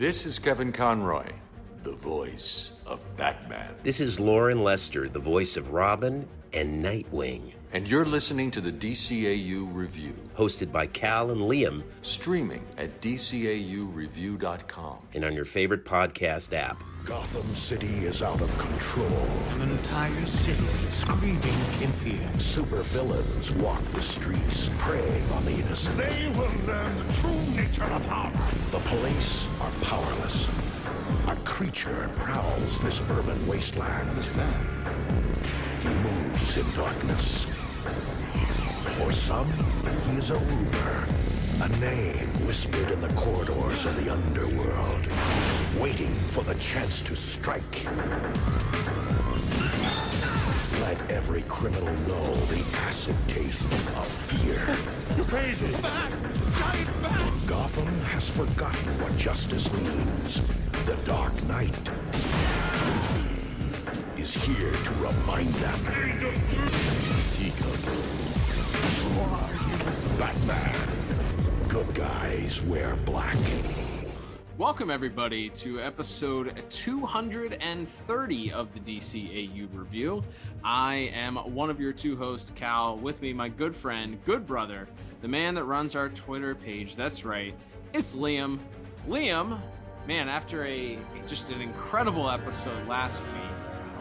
This is Kevin Conroy, the voice of Batman. This is Loren Lester, the voice of Robin and Nightwing. And you're listening to the DCAU Review, hosted by Cal and Liam, streaming at DCAUReview.com and on your favorite podcast app. Gotham City is out of control. An entire city screaming in fear. Super villains walk the streets, preying on the innocent. They will learn the true nature of power. The police are powerless. A creature prowls this urban wasteland. Who's that? He moves in darkness. For some, he is a rumor, a name whispered in the corridors of the underworld, waiting for the chance to strike. Let every criminal know the acid taste of fear. You crazy? Bat! Giant bat! Gotham has forgotten what justice means. The Dark Knight is here to remind them. Batman. Good guys wear black. Welcome, everybody, to episode 230 of the DCAU review. I am one of your two hosts, Cal. With me, my good friend, good brother, the man that runs our Twitter page. That's right, it's Liam. Liam, man, after a just an incredible episode last week,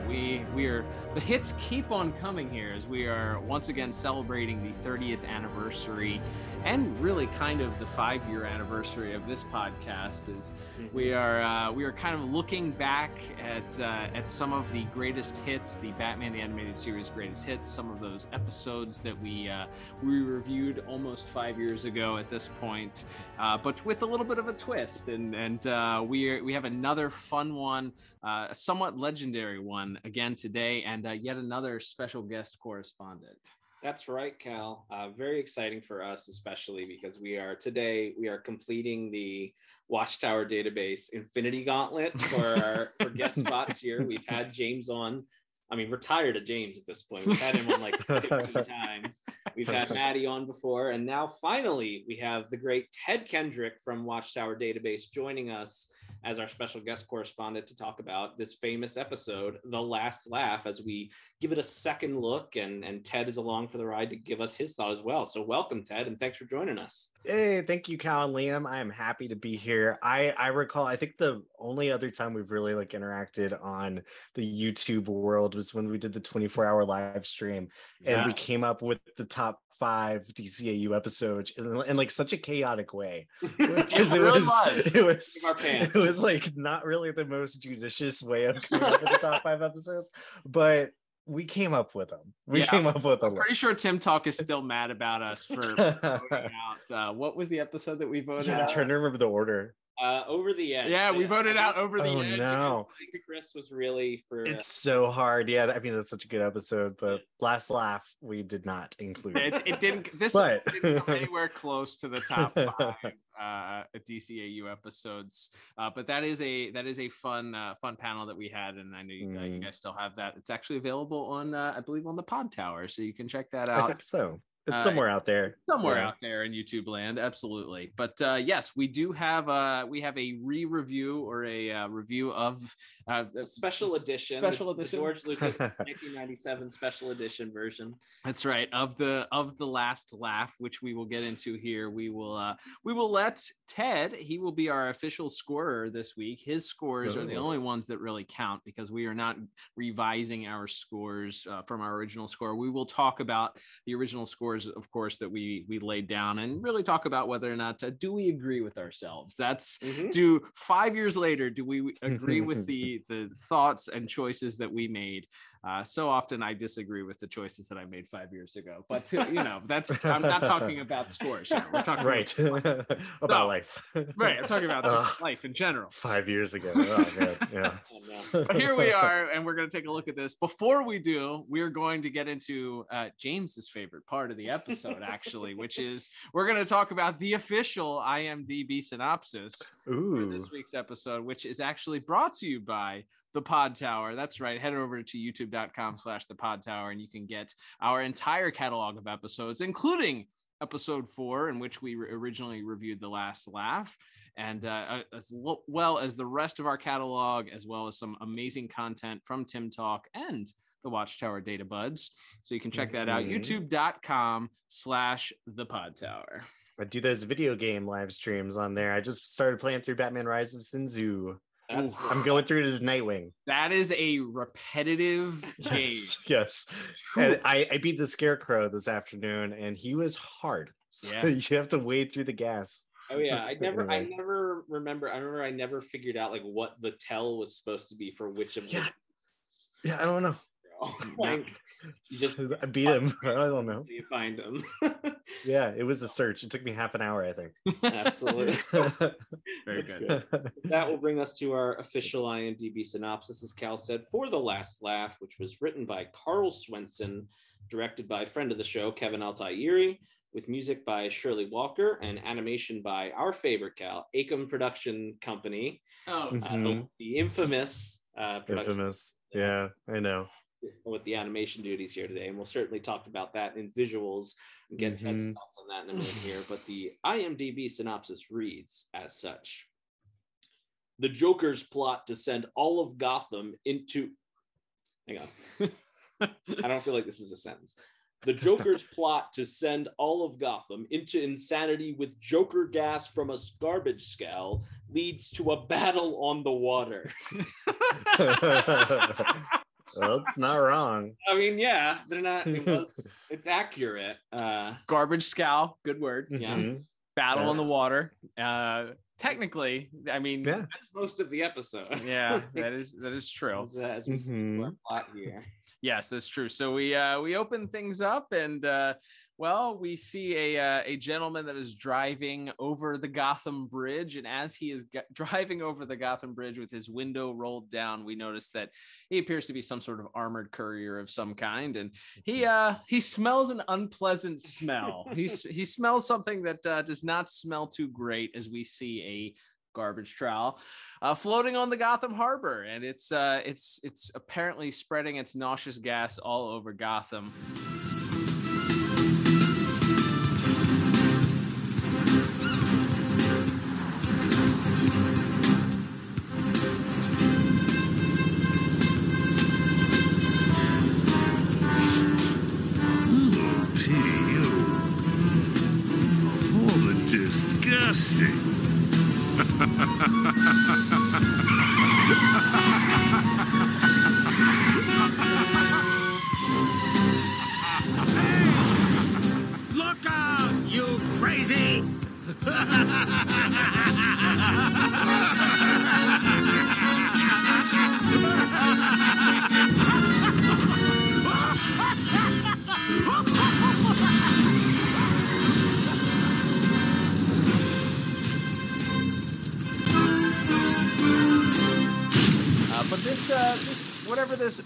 we we are the hits keep on coming here as we are once again celebrating the 30th anniversary and really kind of the five year anniversary of this podcast is we are uh, we are kind of looking back at uh, at some of the greatest hits the batman the animated series greatest hits some of those episodes that we uh, we reviewed almost five years ago at this point uh, but with a little bit of a twist. And and uh, we are, we have another fun one uh, a somewhat legendary one again today and yet another special guest correspondent that's right, Cal. Uh, very exciting for us, especially because we are today we are completing the Watchtower database Infinity Gauntlet for our for guest spots here. We've had James on. I mean, we're tired of James at this point. We've had him on like 15 times. We've had Maddie on before, and now finally we have the great Ted Kendrick from Watchtower Database joining us as our special guest correspondent to talk about this famous episode, The Last Laugh, as we give it a second look. And, and Ted is along for the ride to give us his thought as well. So, welcome, Ted, and thanks for joining us. Hey, thank you, Cal and Liam. I am happy to be here. I, I recall, I think the only other time we've really like interacted on the YouTube world was when we did the 24 hour live stream and we came up with the top five DCAU episodes in, in, like such a chaotic way because it, was, was, it was it was like not really the most judicious way of coming up with the top five episodes, but we came up with them. We yeah, came up with them. I'm pretty sure Tim Talk is still mad about us for voting out. Uh, what was the episode that we voted? Yeah, I'm trying to remember the order. Uh, over the edge. Yeah, we voted out over the oh, edge. No, Chris was really for. It's so hard. Yeah, I mean that's such a good episode, but last laugh we did not include. It, it didn't. This but... didn't come anywhere close to the top five uh, DCAU episodes. Uh, but that is a that is a fun uh, fun panel that we had, and I know you, mm. you guys still have that. It's actually available on uh, I believe on the Pod Tower, so you can check that out. so it's somewhere uh, out there. Somewhere yeah. out there in YouTube land, absolutely. But uh, yes, we do have uh we have a re-review or a uh, review of uh, a special edition, special the, edition, the George Lucas 1997 special edition version. That's right of the of the last laugh, which we will get into here. We will uh we will let Ted. He will be our official scorer this week. His scores are the only ones that really count because we are not revising our scores uh, from our original score. We will talk about the original scores of course, that we we laid down, and really talk about whether or not to, do we agree with ourselves. That's mm-hmm. do five years later do we agree with the the thoughts and choices that we made? Uh, so often I disagree with the choices that I made five years ago, but you know that's I'm not talking about scores. Here. We're talking right about, about so, life. right, I'm talking about just uh, life in general. Five years ago. Oh, man. Yeah. oh, but here we are, and we're going to take a look at this. Before we do, we're going to get into uh, James's favorite part of the episode, actually, which is we're going to talk about the official IMDb synopsis Ooh. for this week's episode, which is actually brought to you by the pod tower that's right head over to youtube.com slash the pod tower and you can get our entire catalog of episodes including episode four, in which we originally reviewed The Last Laugh, and uh, as well as the rest of our catalog, as well as some amazing content from Tim Talk and the Watchtower Data Buds. So you can check that out, Mhm. youtube.com slash the pod tower. I do those video game live streams on there. I just started playing through Batman Rise of Sin Tzu. That's I'm going through it as Nightwing. That is a repetitive game. Yes, yes. And I, I beat the Scarecrow this afternoon, and he was hard. So Yeah. you have to wade through the gas. Oh yeah, I never, I never remember. I remember I never figured out like what the tell was supposed to be for which of Yeah. the. Yeah, I don't know. Oh like, you just I beat him. I don't know. you find them. Yeah, it was a search. It took me half an hour, I think. Absolutely. Very That's good. that will bring us to our official IMDb synopsis, as Cal said, for The Last Laugh, which was written by Carl Swenson, directed by friend of the show, Kevin Altieri, with music by Shirley Walker and animation by our favorite Cal, AKOM Production Company, Oh, uh, Mhm. the infamous uh, production Infamous. Yeah, I know. With the animation duties here today, and we'll certainly talk about that in visuals and get Mhm. thoughts on that in a minute here. But the IMDb synopsis reads as such: The Joker's plot to send all of Gotham into. Hang on, I don't feel like this is a sentence. The Joker's plot to send all of Gotham into insanity with Joker gas from a garbage scow leads to a battle on the water. well, it's not wrong. I mean, yeah, they're not. It was, it's accurate. Uh, Garbage scow, good word. Yeah. Mhm. Battle on the water. Uh, technically, I mean, Yeah. that's most of the episode. yeah, that is that is true. as, as we Mhm. plot here. Yes, that's true. So we uh, we open things up, and uh, well, we see a uh, a gentleman that is driving over the Gotham Bridge, and as he is driving over the Gotham Bridge with his window rolled down, we notice that he appears to be some sort of armored courier of some kind, and he uh, he smells an unpleasant smell. He's he smells something that uh, does not smell too great as we see a garbage trowel uh, floating on the Gotham Harbor, and it's uh, it's it's apparently spreading its nauseous gas all over Gotham. Disgusting.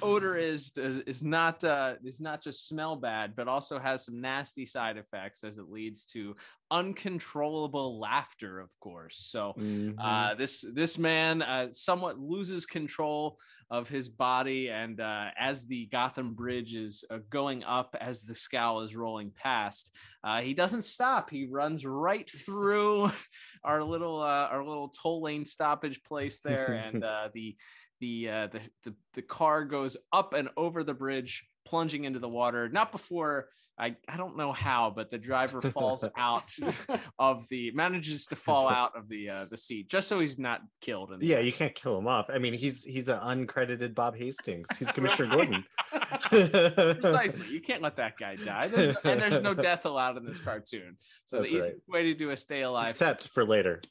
odor is, is, is not uh, is not just smell bad, but also has some nasty side effects as it leads to uncontrollable laughter, of course. So Mhm. uh, this this man uh, somewhat loses control of his body, and uh, as the Gotham Bridge is uh, going up, as the scow is rolling past, uh, he doesn't stop. He runs right through our little uh, our little toll lane stoppage place there, and uh, the the, uh, the the the car goes up and over the bridge, plunging into the water. Not before. I, I don't know how, but the driver falls out of the manages to fall out of the uh, the seat just so he's not killed. In Yeah, you can't kill him off. I mean, he's he's an uncredited Bob Hastings. He's Commissioner Gordon. precisely. You can't let that guy die. There's no- and there's no death allowed in this cartoon. So That's the right. easiest way to do a stay alive. Except for later.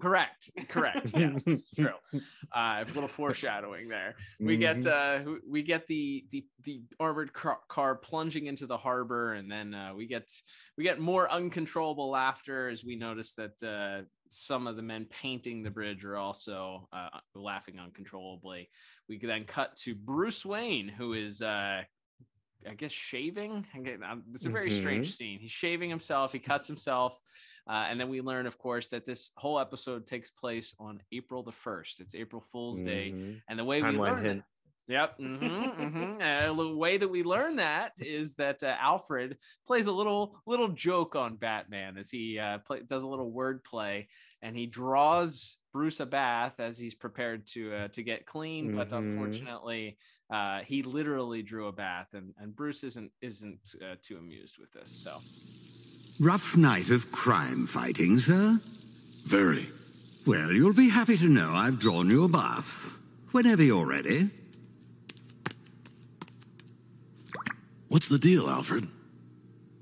Correct. Correct. Yes, it's true. Uh, a little foreshadowing there. We get Mhm. uh, we get the the the armored car, car plunging into the harbor, and then uh, we get we get more uncontrollable laughter as we notice that uh, some of the men painting the bridge are also uh, laughing uncontrollably. We then cut to Bruce Wayne, who is. Uh, I guess shaving. Um, It's a very strange scene. He's shaving himself. He cuts himself, uh, and then we learn, of course, that this whole episode takes place on April the first. It's April Fool's Day, Mhm. and the way we learn hint. Yep. Mm-hmm, mm-hmm. And the way that we learn that is that uh, Alfred plays a little little joke on Batman as he uh, play, does a little word play, and he draws Bruce a bath as he's prepared to uh, to get clean. But Mhm. unfortunately, uh, he literally drew a bath, and, and Bruce isn't isn't uh, too amused with this. So Rough night of crime fighting, sir? Very. Well, you'll be happy to know I've drawn you a bath. Whenever you're ready. What's the deal, Alfred?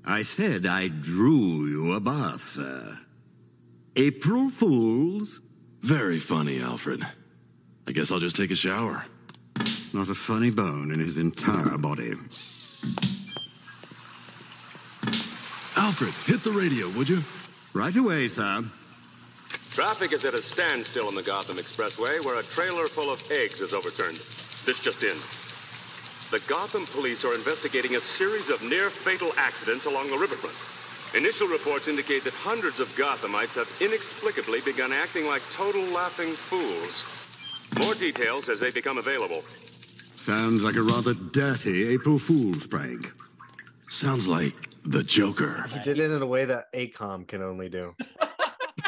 I said I drew you a bath, sir. April Fools? Very funny, Alfred. I guess I'll just take a shower. Not a funny bone in his entire body. Alfred, hit the radio, would you? Right away, sir. Traffic is at a standstill on the Gotham Expressway where a trailer full of eggs is overturned. This just in. The Gotham police are investigating a series of near fatal accidents along the riverfront. Initial reports indicate that hundreds of Gothamites have inexplicably begun acting like total laughing fools. More details as they become available. Sounds like a rather dirty April Fool's prank. Sounds like the Joker. He did it in a way that AKOM can only do.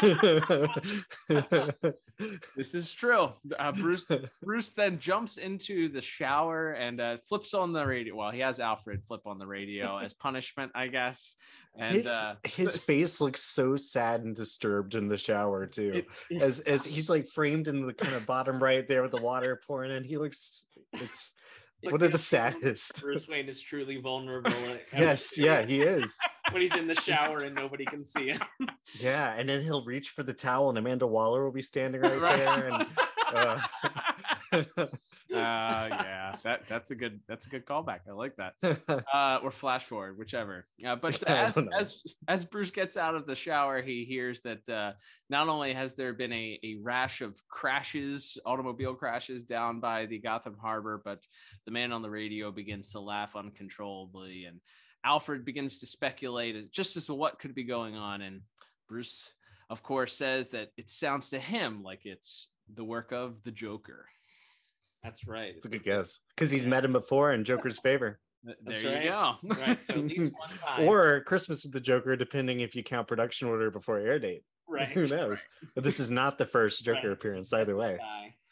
this is true. Uh, Bruce Bruce then jumps into the shower and uh, flips on the radio. Well, he has Alfred flip on the radio as punishment, I guess. And his, uh, his face looks so sad and disturbed in the shower too. It- as as he's like framed in the kind of bottom right there with the water pouring in. He looks it's Like one of the saddest. Bruce Wayne is truly vulnerable. Yes, yeah, he is. when he's in the shower and nobody can see him. Yeah, and then he'll reach for the towel, and Amanda Waller will be standing right, there. And uh, uh, yeah, that that's a good that's a good callback. I like that. Uh, or flash forward, whichever. Uh, but as as as Bruce gets out of the shower, he hears that uh, not only has there been a, a rash of crashes, automobile crashes down by the Gotham Harbor, but the man on the radio begins to laugh uncontrollably, and Alfred begins to speculate just as to what could be going on, and Bruce, of course, says that it sounds to him like it's the work of the Joker. That's right. it's a good guess because he's met him before in Joker's favor, Th- That's there right. you go. Right. So at least one time. or Christmas with the Joker, depending if you count production order before air date. right. Who knows? But this is not the first Joker Right. appearance either way.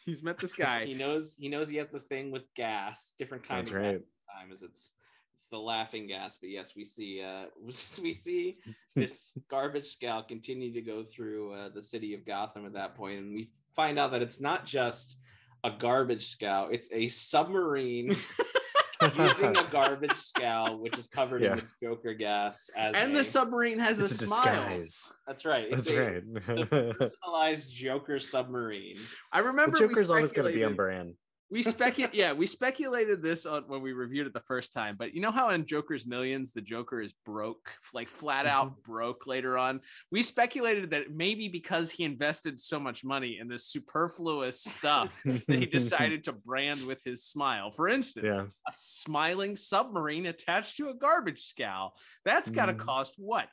He's met this guy. He knows he knows he has a thing with gas, different kind That's of gas right. this time as it's it's the laughing gas. But yes, we see uh we see this garbage scout continue to go through uh, the city of Gotham at that point, and we find out that it's not just a garbage scout, it's a submarine using a garbage scow, which is covered Yeah. in the Joker gas as and a- the submarine has It's a, a smile. disguise. that's right. That's It's a- right. the personalized Joker submarine. I remember we Joker's always going to be on brand. We speculate, yeah, we speculated this on when we reviewed it the first time. But you know how in Joker's Millions, the Joker is broke, like flat Mm-hmm. out broke later on. We speculated that maybe because he invested so much money in this superfluous stuff that he decided to brand with his smile. For instance, Yeah. a smiling submarine attached to a garbage scow. That's got to Mhm. cost what?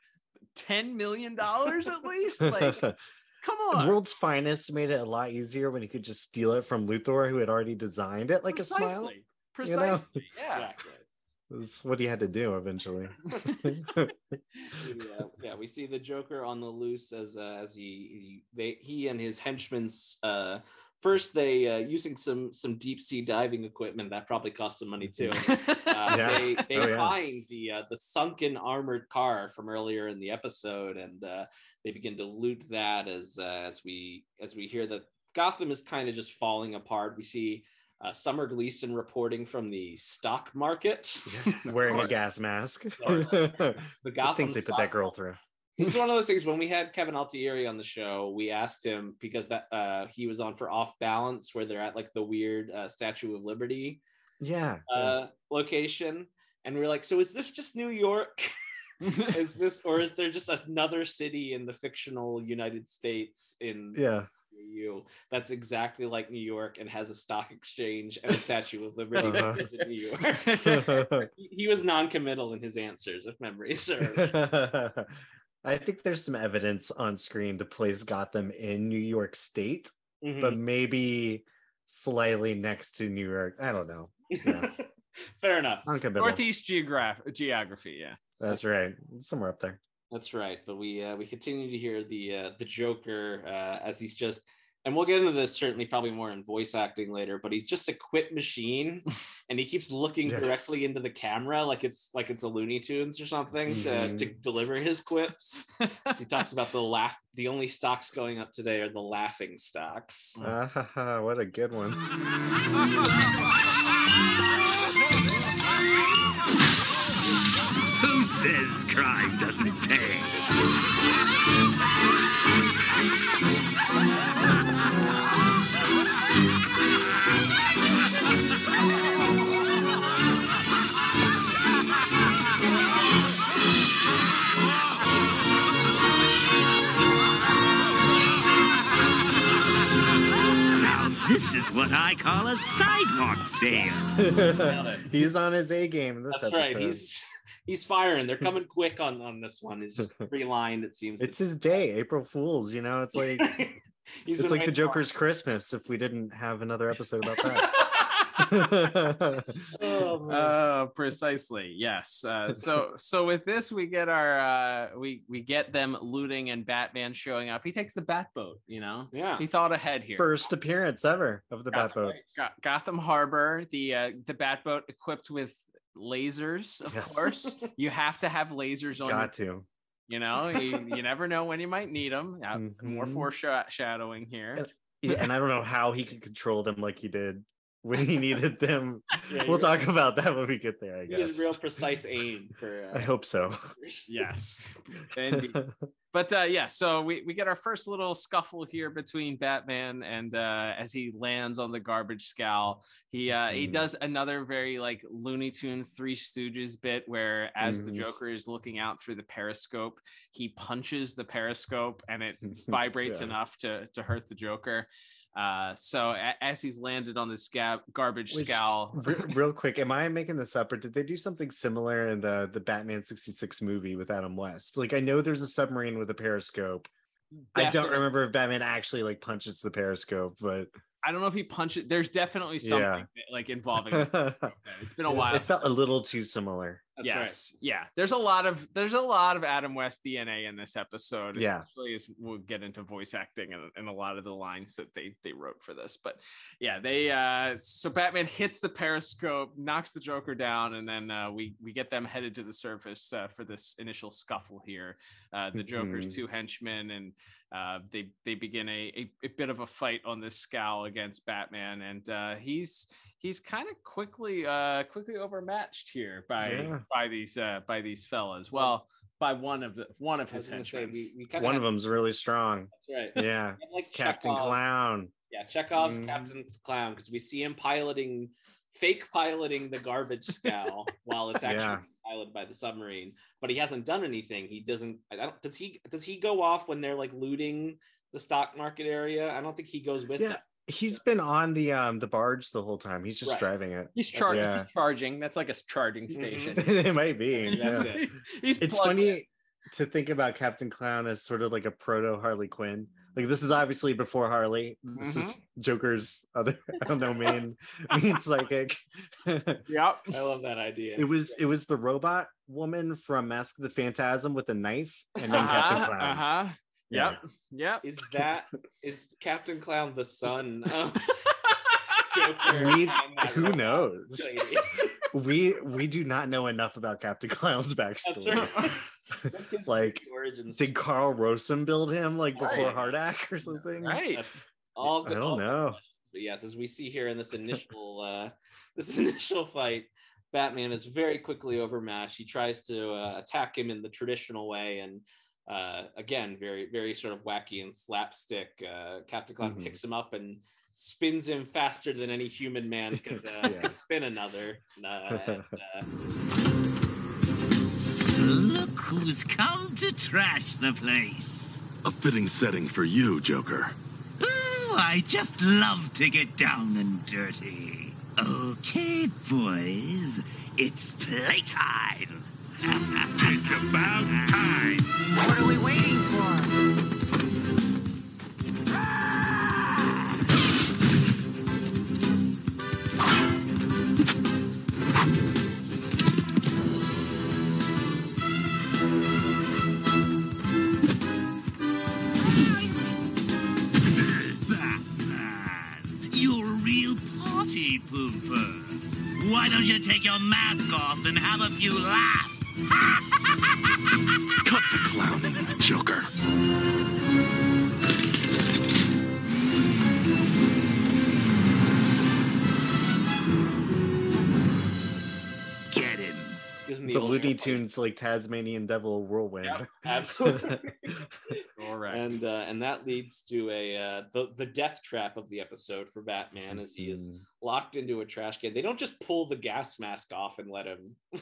$10 million at least? Like, come on. World's Finest made it a lot easier when you could just steal it from Luthor, who had already designed it like a smile. Precisely. you know? Precisely. Yeah. Exactly. That's what he had to do eventually. yeah, yeah, we see the Joker on the loose as uh, as he he they he and his henchmen. Uh, first, they uh, using some some deep sea diving equipment that probably cost some money too. Uh, Yeah. They they Oh, yeah. find the uh, the sunken armored car from earlier in the episode, and uh, they begin to loot that as uh, as we as we hear that Gotham is kind of just falling apart. We see. Uh, Summer Gleason reporting from the stock market. Wearing a gas mask. course. the The Gotham things they put that girl through. This is one of those things when we had Kevin Altieri on the show, we asked him because that uh he was on for off balance where they're at like the weird uh, Statue of Liberty Yeah. uh location. And we are like, so is this just New York? is this or is there just another city in the fictional United States in yeah. EU that's exactly like New York and has a stock exchange and a Statue of Liberty Uh-huh. that is in New York? he was non-committal in his answers, if memory serves. I think there's some evidence on screen to place Gotham in New York State, Mhm. but maybe slightly next to New York. I don't know. Yeah. Fair enough. Unca Northeast geograph- geography, yeah. That's right. Somewhere up there. That's right. But we uh, we continue to hear the uh, the Joker uh, as he's just, and we'll get into this certainly probably more in voice acting later. But he's just a quit machine, and he keeps looking Yes. directly into the camera like it's like it's a Looney Tunes or something to, to Mhm. deliver his quips. He talks about the laugh. The only stocks going up today are the laughing stocks. Ah, ha, ha, what a good one. Who says crime doesn't pay? This what I call a sidewalk sale. He's on his A game this That's episode. right. He's he's firing. They're coming quick on on this one. It's just three lined. It seems. It's his day, April Fools. You know, it's like He's it's like the waiting for- Joker's Christmas. If we didn't have another episode about that. Oh. Uh, precisely. Yes. Uh, so so with this, we get our uh, we we get them looting and Batman showing up. He takes the Batboat. You know. yeah. He thought ahead here. First appearance ever of the Batboat. Gotham Harbor, the uh, the Batboat equipped with lasers. Of Yes. course, you have to have lasers on. your- Got to. you know, you, you never know when you might need them. More Mhm. foreshadowing here. Yeah, and I don't know how he could control them like he did when he needed them. Yeah, we'll talk about that when we get there, I guess. real precise aim for. Uh, I hope so. Yes. Indeed. but uh yeah so we, we get our first little scuffle here between batman and uh as he lands on the garbage scow he uh he Mhm. does another very like looney tunes three stooges bit where as the Mhm. joker is looking out through the periscope he punches the periscope and it vibrates Yeah. enough to to hurt the joker uh so a- as he's landed on this ga- garbage Which- scow Re- real quick, am I making this up, or did they do something similar in the the Batman sixty six movie with Adam West? Like, I know there's a submarine with a periscope. I don't remember if Batman actually like punches the periscope, but I don't know if he punches there's definitely something Yeah. like involving it's been a while it felt a little too similar. That's right. yes yeah there's a lot of there's a lot of adam west dna in this episode Yeah. especially as we'll get into voice acting and, and a lot of the lines that they they wrote for this but yeah they uh so batman hits the periscope knocks the joker down and then uh we we get them headed to the surface uh, for this initial scuffle here uh the joker's Mhm. two henchmen and uh they they begin a, a, a bit of a fight on this scow against batman and uh he's he's kind of quickly uh quickly overmatched here by Yeah. by these uh by these fellas well by one of the one of his henchmen we, we kind One of them's really strong. That's right. Yeah, Like Captain Chekhov. Clown. Yeah, Chekhov's Mhm. Captain Clown because we see him piloting, fake piloting the garbage scow while it's actually Yeah. Being piloted by the submarine. But he hasn't done anything. He doesn't. I don't. Does he? Does he go off when they're like looting the stock market area? I don't think he goes with Yeah, them. he's been on the um the barge the whole time. He's just Right. driving it. he's charging Yeah. he's charging that's like a charging Mhm. station it might be. Yeah. he's It's plugged in. funny to think about Captain Clown as sort of like a proto Harley Quinn. Like this is obviously before Harley. This is Mm-hmm. Joker's other I don't know main main psychic. yep I love that idea. It was it was the robot woman from Mask of the Phantasm with a knife and then Captain uh-huh, Clown. uh-huh. Yeah. yep yep Is that is Captain Clown the son of Joker? We, who knows? Lady? We we do not know enough about Captain Clown's backstory. right. What's Like, origins? Did Karl Rossum build him like before Right. HARDAC or something? right That's all. I don't all know. questions. But yes, as we see here in this initial uh, this initial fight, Batman is very quickly overmatched. He tries to uh, attack him in the traditional way, and uh, again, very very sort of wacky and slapstick. Uh, Captain Clown Mhm. picks him up and spins him faster than any human man could, uh, Yeah. could spin another. Uh, and, uh, Look who's come to trash the place. A fitting setting for you, Joker. Ooh, I just love to get down and dirty. Okay, boys, it's playtime. It's about time. What are we waiting for? Ah! You're a real party pooper. Why don't you take your mask off and have a few laughs? Cut the clowning, Joker. Get him. Gives me It's a Looney. Tunes like Tasmanian Devil whirlwind. Yep, absolutely. Correct. and uh, and that leads to a uh, the the death trap of the episode for Batman as he is Mhm. locked into a trash can. They don't just pull the gas mask off and let him,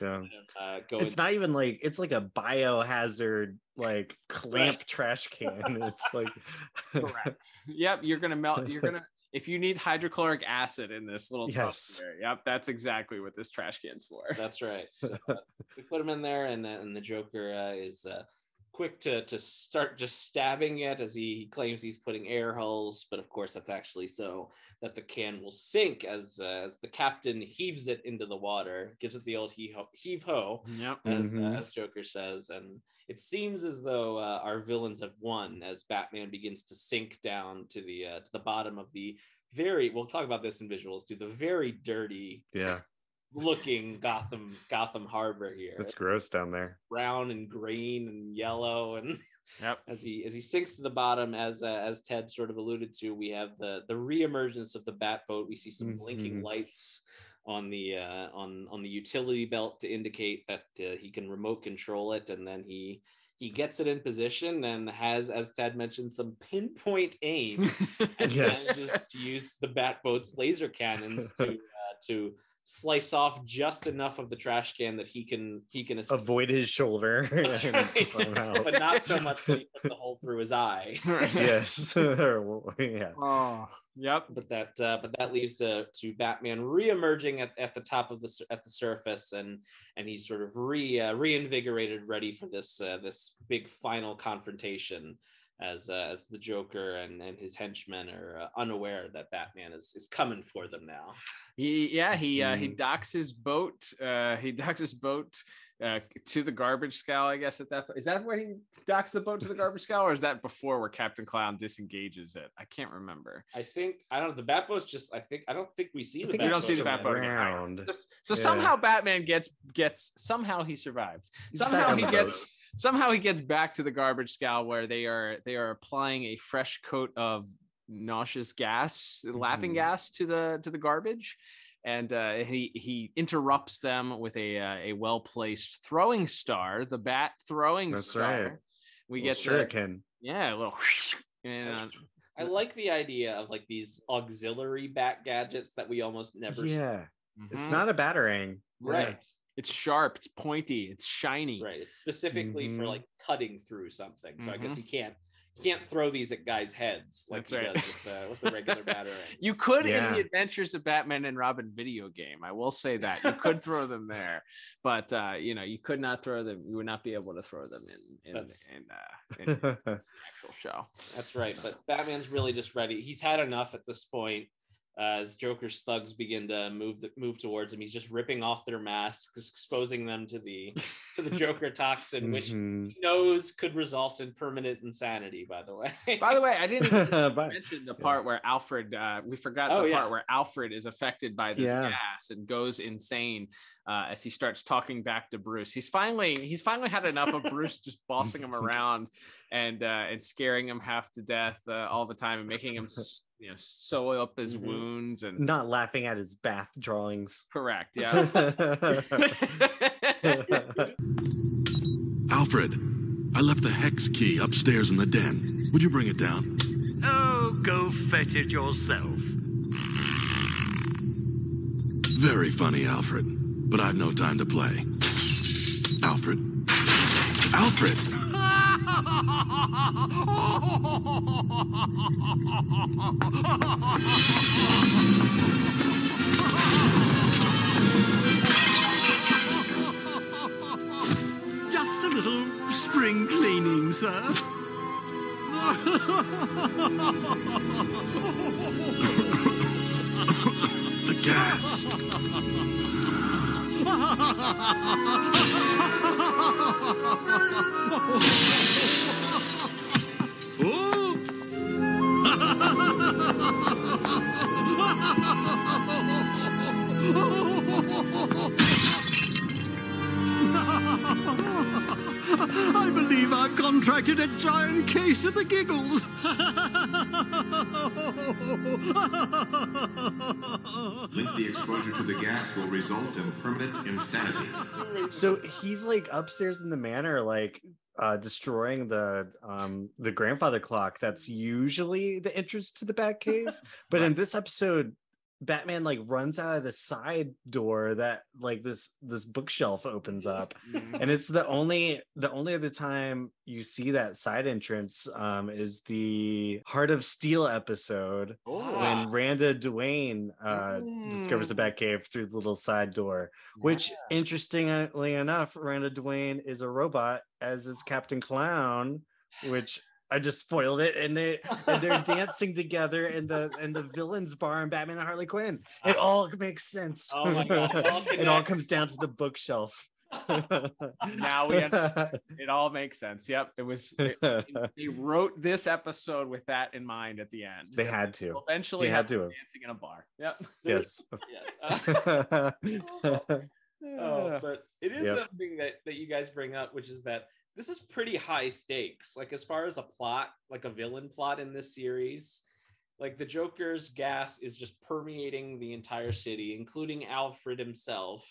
Yeah. let him, uh, go. It's in- not even like it's like a biohazard like clamp trash can. It's like Correct. yep, you're gonna melt. You're gonna if you need hydrochloric acid in this little Yes. there, Yep, that's exactly what this trash can's for. That's right. So uh, we put him in there, and uh, and the Joker uh, is uh, quick to to start just stabbing it as he claims he's putting air holes, but of course that's actually so that the can will sink as uh, as the captain heaves it into the water, gives it the old heave ho, heave ho Yep. as, Mhm. uh, as Joker says, and it seems as though uh, our villains have won as Batman begins to sink down to the uh, to the bottom of the very. We'll talk about this in visuals to The very dirty yeah, looking Gotham Gotham Harbor here. it's gross down there. brown and green and yellow and Yep. as he as he sinks to the bottom as uh, as Ted sort of alluded to we have the the reemergence of the bat boat we see some blinking Mhm. lights on the uh on on the utility belt to indicate that uh, he can remote control it and then he he gets it in position and has as Ted mentioned some pinpoint aim and Yes. manages to use the bat boat's laser cannons to uh, to slice off just enough of the trash can that he can he can escape Avoid his shoulder. right. but not so much that he puts the hole through his eye. yes. yeah. Oh, yep. But that, uh, but that leads to, to Batman reemerging at, at the top of the at the surface, and and he's sort of re uh, reinvigorated, ready for this uh, this big final confrontation. As uh, as the Joker and, and his henchmen are uh, unaware that Batman is is coming for them now. He yeah he uh, he Mm. docks his boat. Uh, he docks his boat uh, to the garbage scow. I guess at that is that where he docks the boat to the garbage scow, or is that before where Captain Clown disengages it? I can't remember. I think I don't know. The Batboat's just I think I don't think we see I the think We don't see the Batboat. Batboat again. Round. So Yeah. somehow Batman gets gets somehow he survived. Somehow he gets boat. Somehow he gets back to the garbage scow where they are they are applying a fresh coat of nauseous gas, laughing Mhm. gas to the to the garbage. And uh, he he interrupts them with a uh, a well placed throwing star, the bat throwing That's star. right. We Little get the, shuriken. yeah a little and uh, I like the idea of like these auxiliary bat gadgets that we almost never see. Yeah. It's mhm. not a batarang. Right. It's sharp. It's pointy. It's shiny. Right. It's specifically for Mhm. like cutting through something. So I guess Mhm. you can't you can't throw these at guys' heads like That's he right. does with, uh, with the regular batarang. You could in the Adventures of Batman and Robin video game. I will say that you could throw them there, but uh, you know you could not throw them. You would not be able to throw them in in, in, uh, in the actual show. That's right. But Batman's really just ready. He's had enough at this point. Uh, as Joker's thugs begin to move the, move towards him, he's just ripping off their masks, exposing them to the to the Joker toxin, which Mhm. he knows could result in permanent insanity. By the way. By the way, I didn't But- mention the part where Alfred. Uh, we forgot Oh, the yeah. part where Alfred is affected by this Yeah. gas and goes insane uh, as he starts talking back to Bruce. He's finally he's finally had enough of Bruce just bossing him around and uh, and scaring him half to death uh, all the time and making him s- you know sew up his Mhm. wounds and Not laughing at his bath drawings. correct. Yeah. Alfred, I left the hex key upstairs in the den. Would you bring it down? Oh, go fetch it yourself. Very funny, Alfred. But I've no time to play. Alfred. Alfred! Just a little spring cleaning, sir. The gas! oh! I believe I've contracted a giant case of the giggles. Lengthy exposure to the gas will result in permanent insanity. so he's like upstairs in the manor like uh destroying the um the grandfather clock that's usually the entrance to the bat cave but in this episode batman like runs out of the side door that like this this bookshelf opens up. And it's the only the only other time you see that side entrance um is the heart of steel episode when randa duane uh discovers the bat cave through the little side door which interestingly enough randa duane is a robot as is captain clown which I just spoiled it, and they and they're dancing together in the in the villains bar in Batman and Harley Quinn. It all makes sense. Oh my God, it all it all comes down to the bookshelf. now we understand. it all makes sense. Yep, it was. it- they wrote this episode with that in mind at the end. They had to. Eventually They had to dancing in a bar. Yep. Yes. yes. Uh, oh, but it is Yep. something that that you guys bring up, which is that this is pretty high stakes. Like as far as a plot, like a villain plot in this series, like the Joker's gas is just permeating the entire city, including Alfred himself.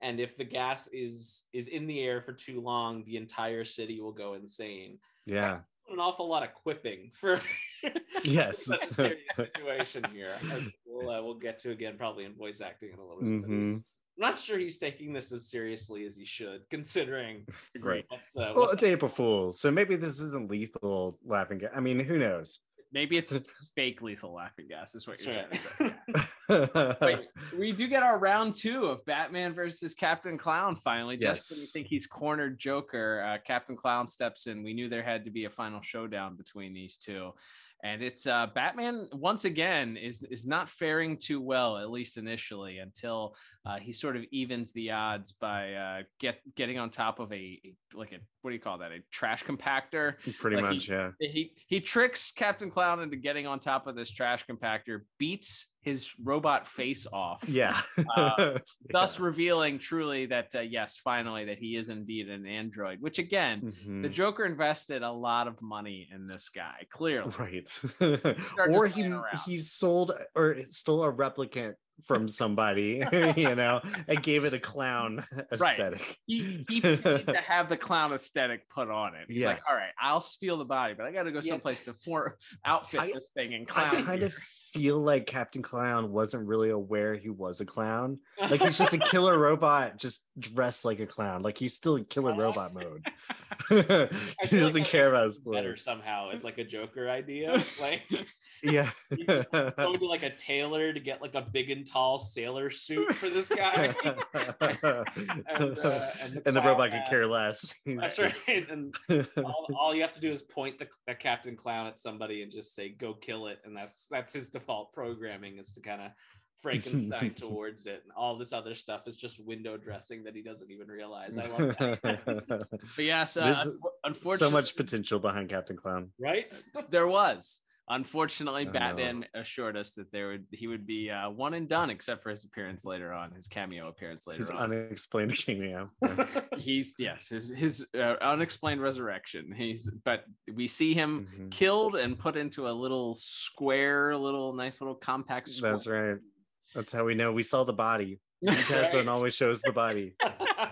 And if the gas is is in the air for too long, the entire city will go insane. yeah. An awful lot of quipping for Yes. serious situation here, as we'll, uh, we'll get to again probably in voice acting in a little bit. Mhm. he's- I'm not sure he's taking this as seriously as he should, considering Great. what's, uh, Well, what's it's April Fool's, so maybe this isn't lethal laughing gas. I mean, who knows? Maybe it's fake lethal laughing gas, is what you're That's trying to say. Wait, we do get our round two of Batman versus Captain Clown finally. Just when you think he's cornered Joker, uh, Captain Clown steps in. We knew there had to be a final showdown between these two. And it's uh, Batman once again is is not faring too well, at least initially, until uh, he sort of evens the odds by uh, get getting on top of a, a like a what do you call that a trash compactor. Pretty Like, much, he, yeah. He he tricks Captain Clown into getting on top of this trash compactor, beats his robot face off. Yeah. Uh, thus revealing truly that uh, yes, finally that he is indeed an android. Which again, the Mhm. Joker invested a lot of money in this guy. Clearly, Right. or he he sold or stole a replicant from somebody, you know, and gave it a clown aesthetic. Right. He he to have the clown aesthetic put on it. He's Yeah. like, all right, I'll steal the body, but I got to go someplace to for outfit I- this thing in I clown. kind gear." of feel like Captain Clown wasn't really aware he was a clown. Like he's just a killer robot, just dressed like a clown. Like he's still in killer robot mode. He doesn't that care about his it better clothes. somehow it's like a Joker idea. Like Yeah. go to like a tailor to get like a big and tall sailor suit for this guy. and, uh, and the, and the robot could care less. That's right. And all, all you have to do is point the, the Captain Clown at somebody and just say "Go kill it," and that's that's his default programming is to kind of Frankenstein towards it, and all this other stuff is just window dressing that he doesn't even realize. I love that. But yes, uh, unfortunately, so much potential behind Captain Clown. right? there was. Unfortunately, know. Batman assured us that there would he would be uh, one and done, except for his appearance later on, his cameo appearance later His on. unexplained cameo. He's yes, his his uh, unexplained resurrection. He's but we see him Mhm. killed and put into a little square, little nice little compact square. That's right. That's how we know we saw the body. Tesson always shows the body.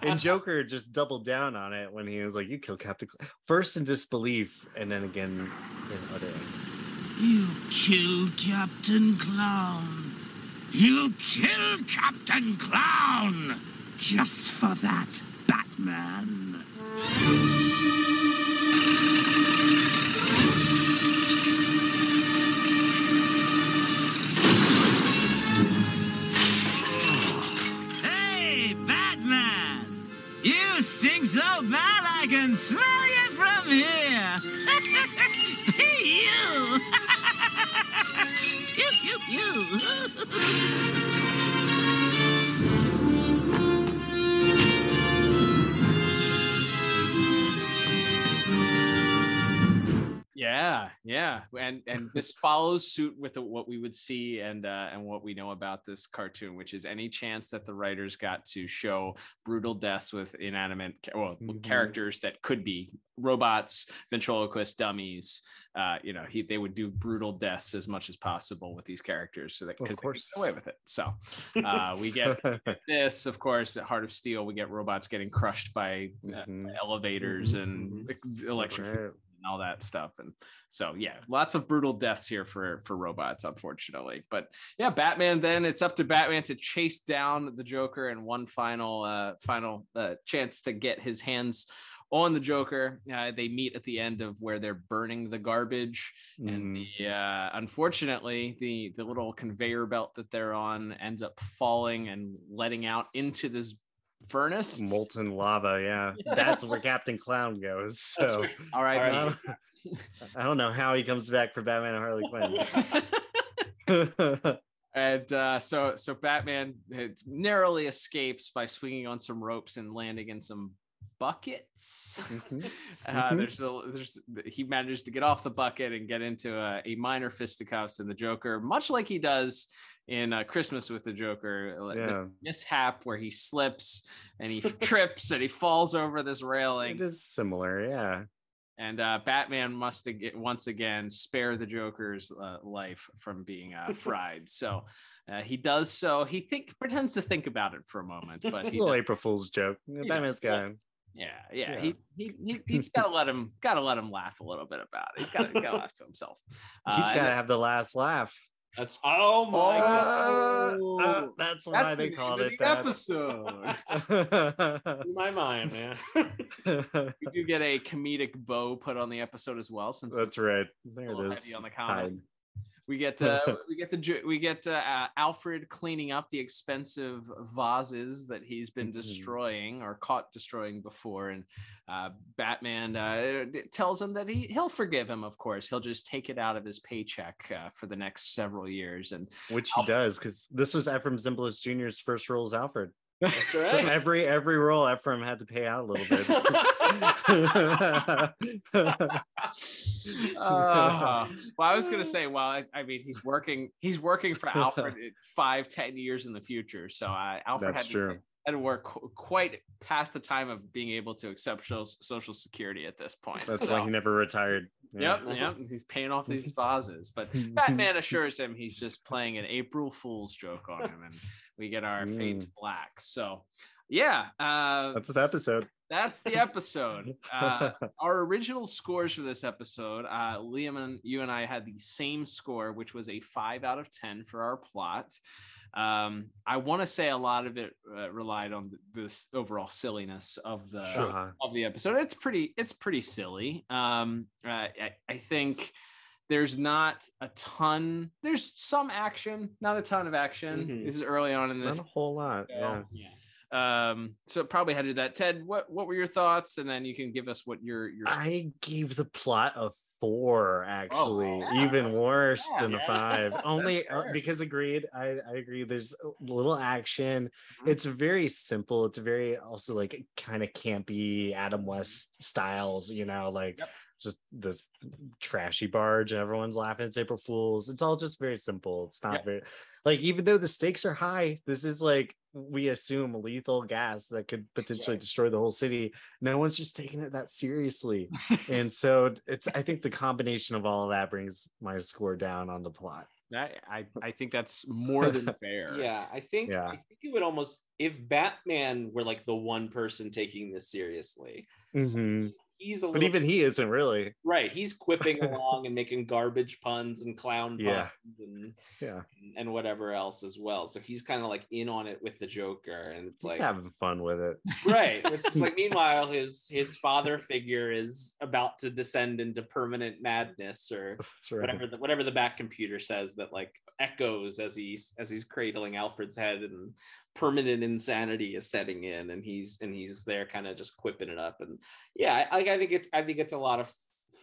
And Joker just doubled down on it when he was like, "You killed Captain." First in disbelief, and then again in utter. You killed Captain Clown. You killed Captain Clown. Just for that, Batman. Hey, Batman! You stink so bad I can smell you from here! Pew, pew, pew! Yeah, Yeah, and and this follows suit with the, what we would see and uh, and what we know about this cartoon, which is any chance that the writers got to show brutal deaths with inanimate well, Mhm. characters that could be robots, ventriloquist dummies. Uh, you know, he they would do brutal deaths as much as possible with these characters, so that because they could get away with it. So uh, we get this, of course, at Heart of Steel, we get robots getting crushed by uh, Mhm. elevators and electric Right. And all that stuff. And so, yeah, lots of brutal deaths here for for robots, unfortunately. But yeah, Batman. Then it's up to Batman to chase down the Joker and one final uh, final uh, chance to get his hands on the Joker. Uh, they meet at the end of where they're burning the garbage, and Mhm. the uh, unfortunately the the little conveyor belt that they're on ends up falling and letting out into this furnace. molten lava. Yeah, that's where Captain Clown goes. So All right, I man. don't, I don't know how he comes back for Batman and Harley Quinn. and uh, so so Batman had narrowly escapes by swinging on some ropes and landing in some buckets. Mhm. Uh, Mhm. there's, a, there's he managed to get off the bucket and get into a, a minor fisticuffs in the Joker, much like he does in uh, Christmas with the Joker. uh, the Yeah. mishap where he slips and he trips and he falls over this railing. it is similar. Yeah. And uh, Batman must ag- once again spare the Joker's uh, life from being uh, fried. So uh, he does so. He think pretends to think about it for a moment, but he little does- April Fool's joke. Yeah. Batman's got yeah, yeah, Yeah. He, he he he's got to let him got to let him laugh a little bit about it. He's got to go laugh to himself. Uh, He's and got to have the last laugh. That's oh my god. Uh, that's why that's they the called it the that. episode. In my mind, man. we do get a comedic bow put on the episode as well, since That's right. There little it is. on the It's comment. tied. We get uh, we get the we get uh, Alfred cleaning up the expensive vases that he's been Mhm. destroying or caught destroying before, and uh, Batman uh, tells him that he he'll forgive him. Of course, he'll just take it out of his paycheck uh, for the next several years. And Which he does, because this was Efrem Zimbalist Jr.'s first role as Alfred. That's So every every role Efrem had to pay out a little bit. Uh, well, I was gonna say, well, I, I mean, he's working he's working for Alfred five ten years in the future, so uh, Alfred That's had true. to had to work qu- quite past the time of being able to accept social, security at this point. That's so. why he never retired. Yep, yep. He's paying off these vases, but Batman assures him he's just playing an April Fool's joke on him, and we get our fade to black. So, yeah, uh, That's the episode. that's the episode. Uh, our original scores for this episode, uh, Liam and you and I had the same score, which was a five out of 10 for our plot. Um, I want to say a lot of it uh, relied on th- this overall silliness of the Sure. of the episode. It's pretty, it's pretty silly. Um, uh, I, I think there's not a ton. There's some action, not a ton of action. Mhm. This is early on in this. Not a whole lot. Yeah. Um so probably had to do that ted what what were your thoughts and then you can give us what your your I gave the plot a four, actually, Oh, yeah. even worse Yeah, than a yeah. five. Only uh, because agreed. I, I agree. There's a little action. Mhm. It's very simple. It's very also like kind of campy Adam West styles, you know, like Yep. Just this trashy barge and everyone's laughing. It's April Fools. It's all just very simple. It's not Yep. very like even though the stakes are high, this is like we assume lethal gas that could potentially Right. destroy the whole city. No one's just taking it that seriously and so it's i think the combination of all of that brings my score down on the plot I, I i think that's more than fair Yeah, I think Yeah. I think it would almost if Batman were like the one person taking this seriously. Mhm. He's a but little even he isn't really right. He's quipping along and making garbage puns and clown puns Yeah. and yeah and whatever else as well. So he's kind of like in on it with the Joker, and it's he's like having fun with it right. It's just like meanwhile his his father figure is about to descend into permanent madness or right whatever the, whatever the back computer says that like echoes as he's as he's cradling Alfred's head and permanent insanity is setting in and he's and he's there kind of just quipping it up and yeah I, I think it's I think it's a lot of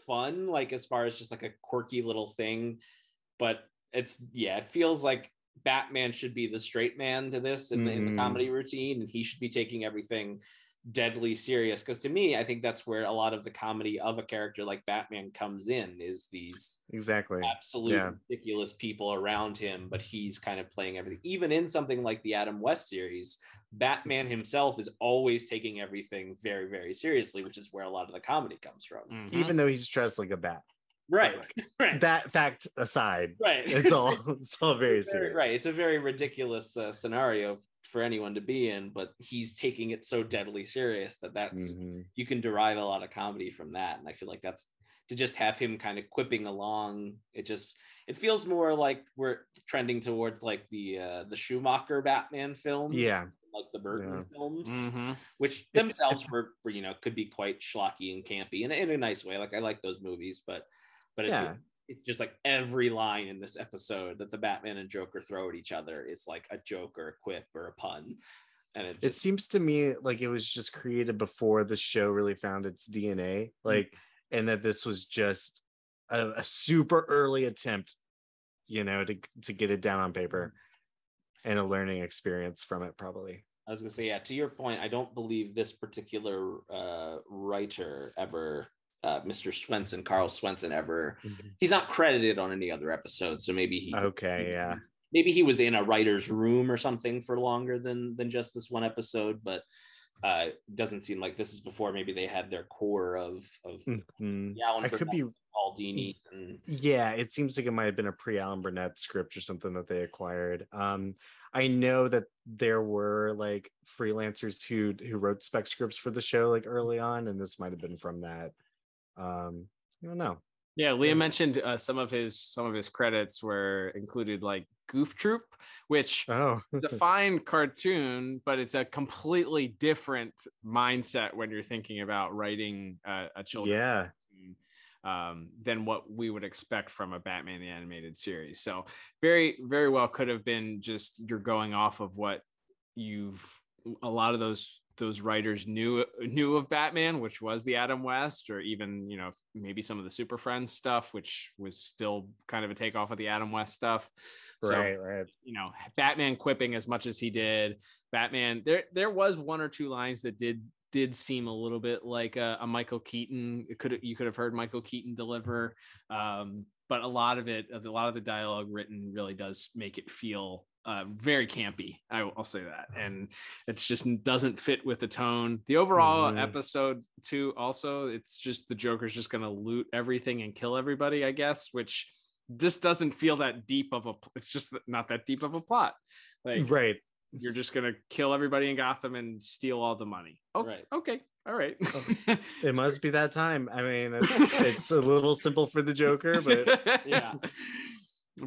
fun like as far as just like a quirky little thing but it's yeah it feels like Batman should be the straight man to this in, the, in the Mhm. comedy routine and he should be taking everything deadly serious because to me i think that's where a lot of the comedy of a character like batman comes in is these exactly. absolute Yeah. ridiculous people around him but he's kind of playing everything. Even in something like the adam west series batman himself is always taking everything very very seriously which is where a lot of the comedy comes from. Mhm. even though he's dressed like a bat. Right right. that fact aside right. it's all it's all very Very- serious right it's a very ridiculous uh, scenario for anyone to be in but he's taking it so deadly serious that that's Mhm. you can derive a lot of comedy from that and i feel like that's to just have him kind of quipping along it just it feels more like we're trending towards like the uh the schumacher batman films yeah like the burton Yeah. films Mhm. which themselves were, were you know could be quite schlocky and campy in, a- in a nice way like i like those movies but but it Yeah. It's just like every line in this episode that the batman and joker throw at each other is like a joke or a quip or a pun. And it it seems to me like it was just created before the show really found its dna like and that this was just a, a super early attempt you know to to get it down on paper and a learning experience from it probably. I was gonna say, yeah. To your point, I don't believe this particular uh, writer ever, uh, Mr. Swenson, Carl Swenson, ever. He's not credited on any other episode, so maybe he. okay yeah Maybe he was in a writer's room or something for longer than than just this one episode, but uh, doesn't seem like this is before. Maybe they had their core of of Mhm. Alan I could be Paul Dini, and Yeah, it seems like it might have been a pre-Alan Burnett script or something that they acquired. Um, I know that there were like freelancers who who wrote spec scripts for the show like early on, and this might have been from that. Um, I don't know. Yeah, Liam mentioned uh, some of his some of his credits were included like Goof Troop, which Oh, is a fine cartoon, but it's a completely different mindset when you're thinking about writing uh, a children's yeah, cartoon, um, than what we would expect from a Batman the animated series. So very very well could have been just you're going off of what you've a lot of those those writers knew knew of Batman, which was the Adam West, or even you know maybe some of the Super Friends stuff, which was still kind of a takeoff of the Adam West stuff. So, right, right. you know, Batman quipping as much as he did. Batman, there there was one or two lines that did did seem a little bit like a, a Michael Keaton. It could you could have heard Michael Keaton deliver, um, but a lot of it, a lot of the dialogue written, really does make it feel uh, very campy. I, will say that, and it's just doesn't fit with the tone. The overall Mhm. episode two, also, it's just the Joker's just gonna loot everything and kill everybody, I guess, which just doesn't feel that deep of a. It's just not that deep of a plot. Like Right. you're just gonna kill everybody in Gotham and steal all the money. Oh, Right. Okay. All right. It must be that time. I mean, it's, it's a little simple for the Joker, but yeah,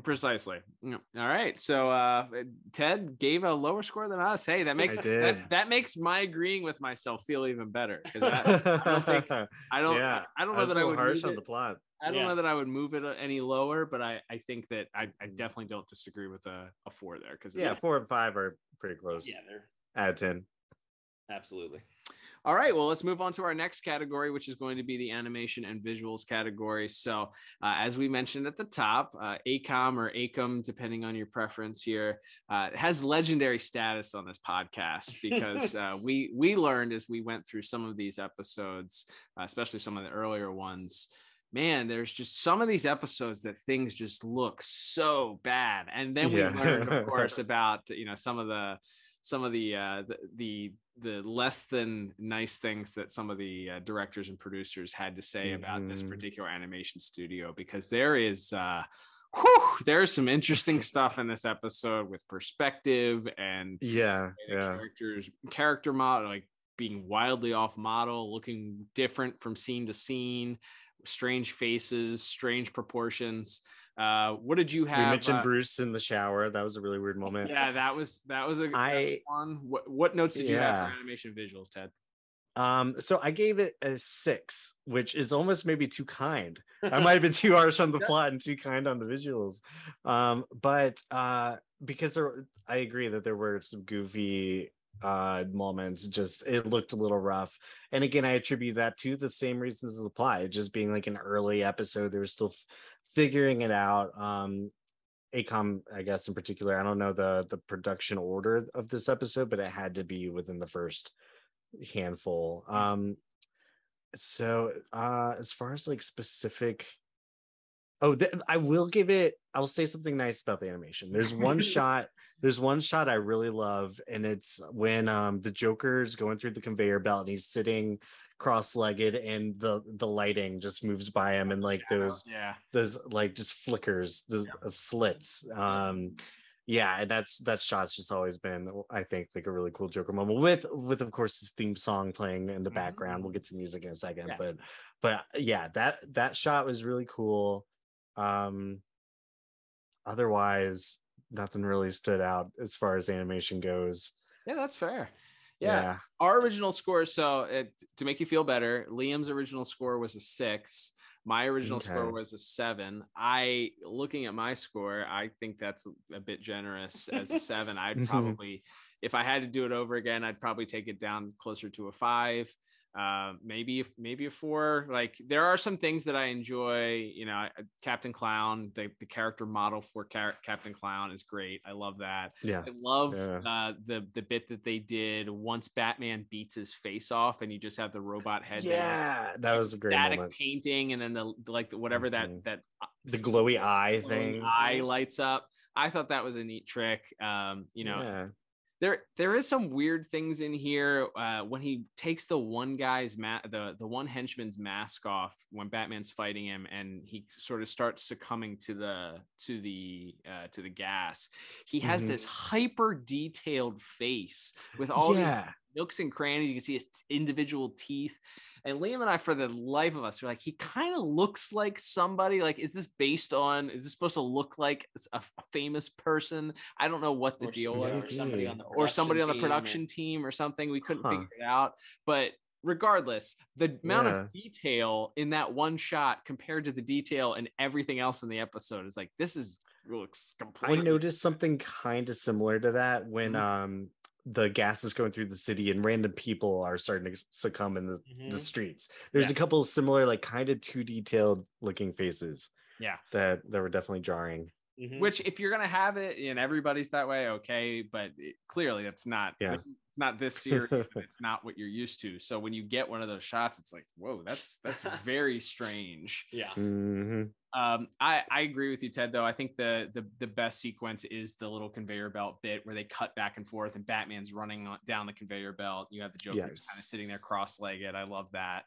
Precisely. All right. So uh Ted gave a lower score than us. Hey, that makes that, that makes my agreeing with myself feel even better because I, I don't think I don't yeah, I don't I know was that a I little would harsh on it- the plot. I don't Yeah. know that I would move it any lower, but I I think that I, I Mm. definitely don't disagree with a, a four there because Yeah, four and five are pretty close. yeah, they're Out of ten. absolutely. All right, well, let's move on to our next category, which is going to be the animation and visuals category. So, uh, as we mentioned at the top, uh, AKOM or AKOM, depending on your preference here, uh, has legendary status on this podcast because uh, we we learned as we went through some of these episodes, uh, especially some of the earlier ones. Man, there's just some of these episodes that things just look so bad, and then we Yeah. learned, of course, about you know some of the some of the uh the the, the less than nice things that some of the uh, directors and producers had to say about this Mhm. particular animation studio because there is uh whew, there's some interesting stuff in this episode with perspective and Yeah, the yeah. characters character model like being wildly off model looking different from scene to scene strange faces strange proportions uh what did you have? We mentioned uh, Bruce in the shower. That was a really weird moment. yeah, that was that was a that was one. What what notes did you have for animation visuals, Ted? Um, so I gave it a six, which is almost maybe too kind. I might have been too harsh on the plot and too kind on the visuals. Um, but uh because there I agree that there were some goofy uh moments, just it looked a little rough. And again, I attribute that to the same reasons as the plot, just being like an early episode, there was still figuring it out. Um AKOM, I guess in particular, I don't know the the production order of this episode, but it had to be within the first handful. Um, so uh, as far as like specific, oh, th- I will give it. I'll say something nice about the animation. There's one shot. There's one shot I really love, and it's when um the Joker's going through the conveyor belt and he's sitting cross-legged and the the lighting just moves by him and like those yeah. those like just flickers those, of slits um yeah and that's that shot's just always been i think like a really cool joker moment with with of course his theme song playing in the background. We'll get to music in a second Yeah. but but yeah that that shot was really cool. Um otherwise nothing really stood out as far as animation goes. Yeah that's fair yeah. Yeah. Our original score. So it, to make you feel better, Liam's original score was a six. My original score was a seven. I, looking at my score, I think that's a bit generous as a seven. I'd Mhm. probably, if I had to do it over again, I'd probably take it down closer to a five. Uh, maybe if maybe a four. Like there are some things that I enjoy. You know, Captain Clown, the, the character model for Car- Captain Clown is great. I love that. Yeah. I love Yeah. uh, the the bit that they did once Batman beats his face off, and you just have the robot head. there. yeah that was a great static moment painting, and then the like whatever that Mhm. that uh, the glowy eye glowing thing eye lights up. I thought that was a neat trick. Um, you know, yeah. There there is some weird things in here uh, when he takes the one guy's ma- the the one henchman's mask off when Batman's fighting him and he sort of starts succumbing to the to the uh, to the gas. He has Mhm. this hyper detailed face with all these Yeah. Nooks and crannies. You can see his individual teeth. And Liam and I, for the life of us, are like, he kind of looks like somebody. Like, is this based on? Is this supposed to look like a, famous person? I don't know what the Or deal was, or somebody on the or somebody on the team, production team or something. We couldn't Huh. figure it out. But regardless, the amount Yeah. of detail in that one shot compared to the detail and everything else in the episode is like this is looks completely. I noticed something kind of similar to that when Mhm. um the gas is going through the city and random people are starting to succumb in the, Mhm. the streets. There's Yeah. a couple of similar, like kind of too detailed looking faces Yeah. that that were definitely jarring. Mhm. Which, if you're gonna have it and everybody's that way, okay. But it, clearly, that's not. Yeah. This, it's not this series. and it's not what you're used to. So when you get one of those shots, it's like, whoa, that's that's very strange. yeah. Mhm. Um, I, I agree with you, Ted. Though I think the, the the best sequence is the little conveyor belt bit where they cut back and forth, and Batman's running on, down the conveyor belt. You have the Joker kind of sitting there cross-legged. I love that.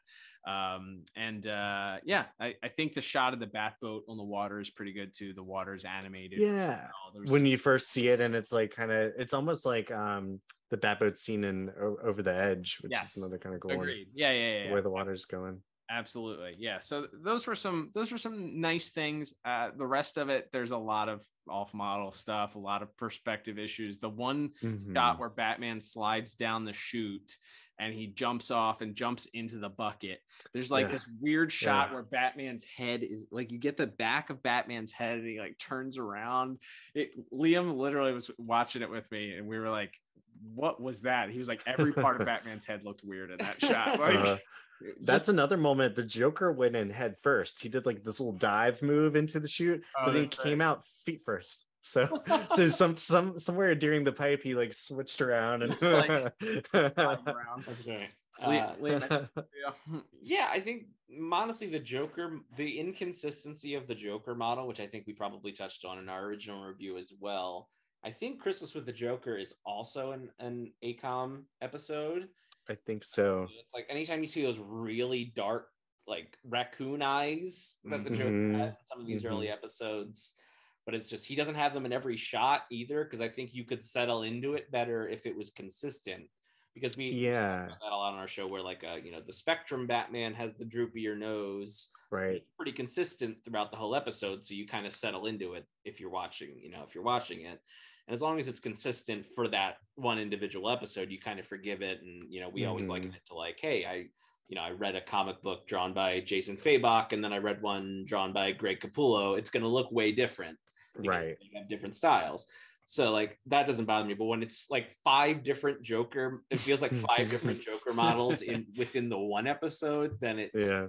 Um, and uh, yeah, I, I think the shot of the bat boat on the water is pretty good too. The water's animated. Yeah. There's When you first see it, and it's like kind of, it's almost like um the Batboat scene in O- Over the Edge, which Yes. is another kind of cool agreed. Yeah, yeah, yeah. yeah. where the water's going. Absolutely. Yeah. So those were some those were some nice things. Uh the rest of it, there's a lot of off model stuff, a lot of perspective issues. The one Mhm. shot where Batman slides down the chute and he jumps off and jumps into the bucket. There's like Yeah. this weird shot Yeah. where Batman's head is like you get the back of Batman's head and he like turns around. It Liam literally was watching it with me and we were like, what was that? He was like, every part of Batman's head looked weird in that shot. Like Uh, just- That's another moment. The Joker went in head first. He did like this little dive move into the chute, Oh, but then he that's came out feet first. So, so some some somewhere during the pipe, he like switched around and Like, around. That's great. Uh, Liam, yeah. yeah, I think honestly, the Joker, the inconsistency of the Joker model, which I think we probably touched on in our original review as well. I think Christmas with the Joker is also an, an AKOM episode. I think so. It's like anytime you see those really dark, like raccoon eyes that the Joker Mhm. has in some of these Mhm. early episodes, but it's just he doesn't have them in every shot either. Because I think you could settle into it better if it was consistent. Because we Yeah, that a lot on our show, where like uh, you know the Spectrum Batman has the droopier nose, right. it's pretty consistent throughout the whole episode, so you kind of settle into it if you're watching, you know, if you're watching it. And as long as it's consistent for that one individual episode, you kind of forgive it. And you know, we always Mhm. liken it to like, hey, I, you know, I read a comic book drawn by Jason Fabok, and then I read one drawn by Greg Capullo. It's going to look way different, Right. They have different styles. So like that doesn't bother me. But when it's like five different Joker, it feels like five different Joker models in within the one episode, then it's Yeah,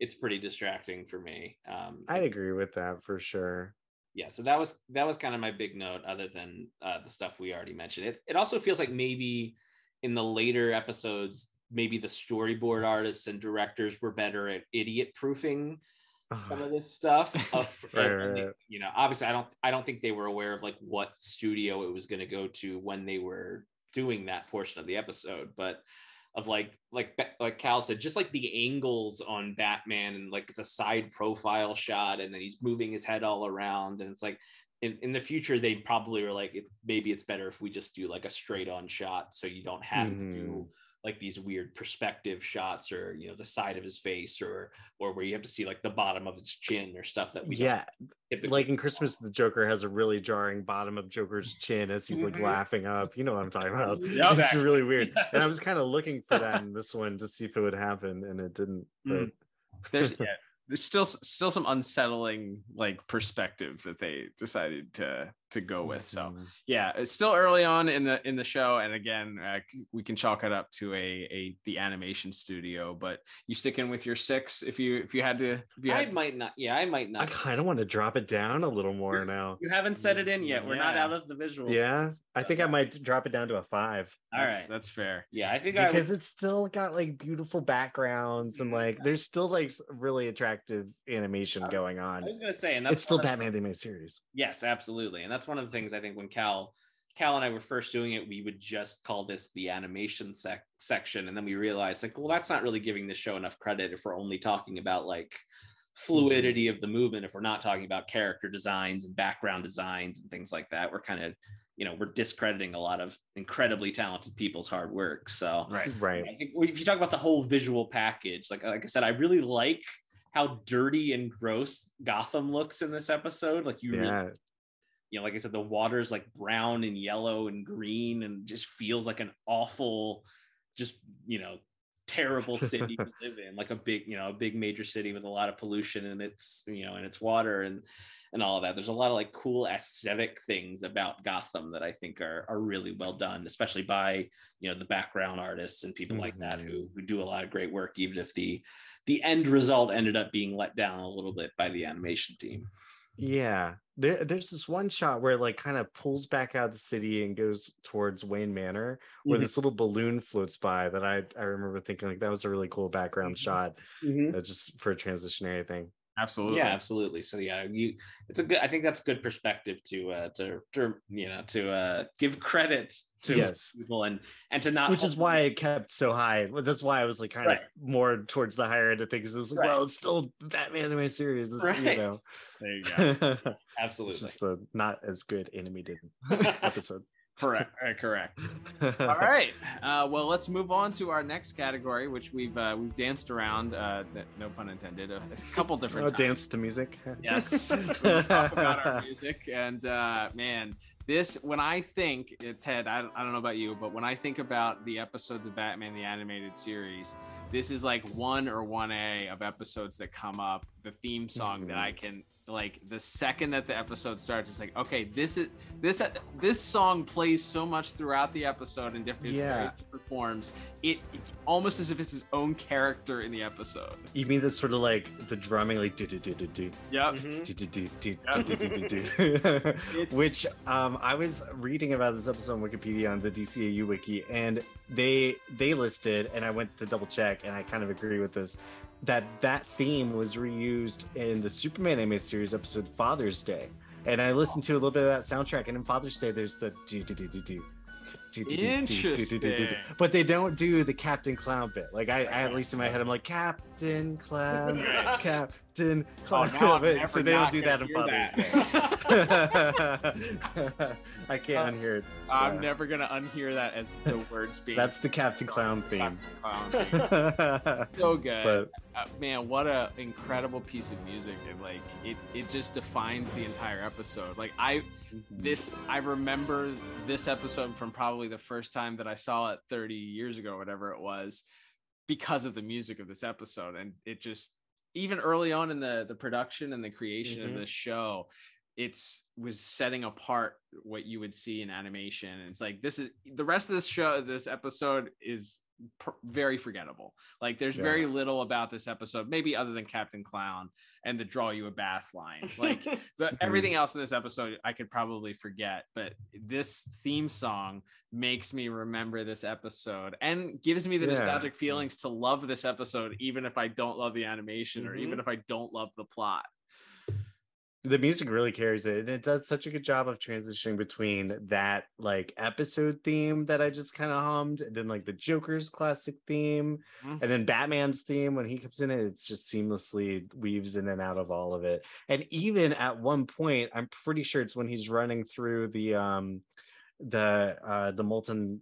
it's pretty distracting for me. Um, I'd agree with that for sure. Yeah, so that was that was kind of my big note, other than uh, the stuff we already mentioned. It it also feels like maybe in the later episodes maybe the storyboard artists and directors were better at idiot proofing some of this stuff. Right, and right, they- right. you know, obviously, I don't I don't think they were aware of like what studio it was going to go to when they were doing that portion of the episode, but of like like like Cal said, just like the angles on Batman and like it's a side profile shot, and then he's moving his head all around, and it's like. In, in the future, they probably were like, maybe it's better if we just do like a straight on shot, so you don't have to do Mhm. Like these weird perspective shots, or you know, the side of his face, or or where you have to see like the bottom of his chin or stuff that we yeah typically like in christmas the joker has a really jarring bottom of joker's chin as he's like Mhm. laughing up you know what i'm talking about Yep. it's Exactly. really weird and i was kind of looking for that in this one to see if it would happen and it didn't but Mm. there's yeah, there's still still some unsettling like perspectives that they decided to to go with so yeah it's still early on in the in the show and again uh, we can chalk it up to a a the animation studio but you stick in with your six if you if you had to if you I had, might not. Yeah, I might not. i kind of want to drop it down a little more now You haven't set it in yet. We're not out of the visuals. yeah i think i might drop it down to a five All that's, right. that's fair Yeah, I think I because would, it's still got like beautiful backgrounds and like there's still like really attractive animation going on. I was gonna say, and that's it's still of- batman the animated series yes, absolutely, and that's one of the things I think when Cal, Cal and I were first doing it, we would just call this the animation sec- section, and then we realized like, well, that's not really giving the show enough credit if we're only talking about like fluidity of the movement. If we're not talking about character designs and background designs and things like that, we're kind of you know we're discrediting a lot of incredibly talented people's hard work. So right right I think if you talk about the whole visual package, like like I said, I really like how dirty and gross Gotham looks in this episode. Like you, really, yeah you know, like I said, the water's like brown and yellow and green, and just feels like an awful, just you know, terrible city to live in. Like a big, you know, a big major city with a lot of pollution and its, you know, and its water and and all of that. There's a lot of like cool aesthetic things about Gotham that I think are are really well done, especially by you know the background artists and people like that who mm-hmm. who do a lot of great work, even if the the end result ended up being let down a little bit by the animation team. Yeah, there, there's this one shot where it like kind of pulls back out of the city and goes towards Wayne Manor, where Mhm. this little balloon floats by. That I I remember thinking like that was a really cool background shot, uh, just for a transitionary thing. Absolutely Yeah, absolutely. So yeah, you it's a good I think that's a good perspective to uh to, to you know to uh give credit to Yes. people and and to not Which is why it kept so high. That's why I was like kind Right. of more towards the higher end of things. It was like, Right. well, it's still Batman anime series, it's, Right. you know. there you go it's absolutely just a not as good animated episode. Correct uh, correct all right uh, well let's move on to our next category which we've uh, we've danced around uh, no pun intended a, a couple different Oh, times. dance to music. Yes, talk about our music, and uh, man, this when I think uh, Ted, I, I don't know about you, but when I think about the episodes of Batman the animated series, this is like one or one A of episodes that come up, the theme song mm-hmm. that I mm-hmm. can like the second that the episode starts, it's like, okay, this is this this song plays so much throughout the episode in different, yeah. different forms. It it's almost as if it's his own character in the episode. You mean that sort of like the drumming like do do do do do. Yep. Mm-hmm. Do do do do do do do do. Which um I was reading about this episode on Wikipedia on the DCAU wiki and they they listed, and I went to double check, and I kind of agree with this that that theme was reused in the Superman anime series episode Father's Day, and I listened to a little bit of that soundtrack, and in Father's Day there's the do do do do do. Interesting. But they don't do the Captain Clown bit. Like I, I, at least in my head, I'm like Captain Clown, Cap, Captain now I'm so they don't do that in Father's Day. I can't unhear it. I'm never gonna unhear that as the words being That's the Captain Clown theme. clown theme. so good. But- Uh, man, what a incredible piece of music! And like it, it just defines the entire episode. Like I, this I remember this episode from probably the first time that I saw it 30 years ago, whatever it was, because of the music of this episode, and it just even early on in the the production and the creation Mhm. of this show it's was setting apart what you would see in animation and it's like this is the rest of this show this episode is pr- very forgettable. Like there's Yeah. very little about this episode, maybe other than Captain Clown and the draw you a bath line. Like the, everything else in this episode, I could probably forget, but this theme song makes me remember this episode and gives me the Yeah. nostalgic feelings to love this episode, even if I don't love the animation or even mm-hmm. if I don't love the plot. The music really carries it and it does such a good job of transitioning between that like episode theme that i just kind of hummed and then like the joker's classic theme Mhm. and then batman's theme when he comes in it it's just seamlessly weaves in and out of all of it and even at one point i'm pretty sure it's when he's running through the um the uh the molten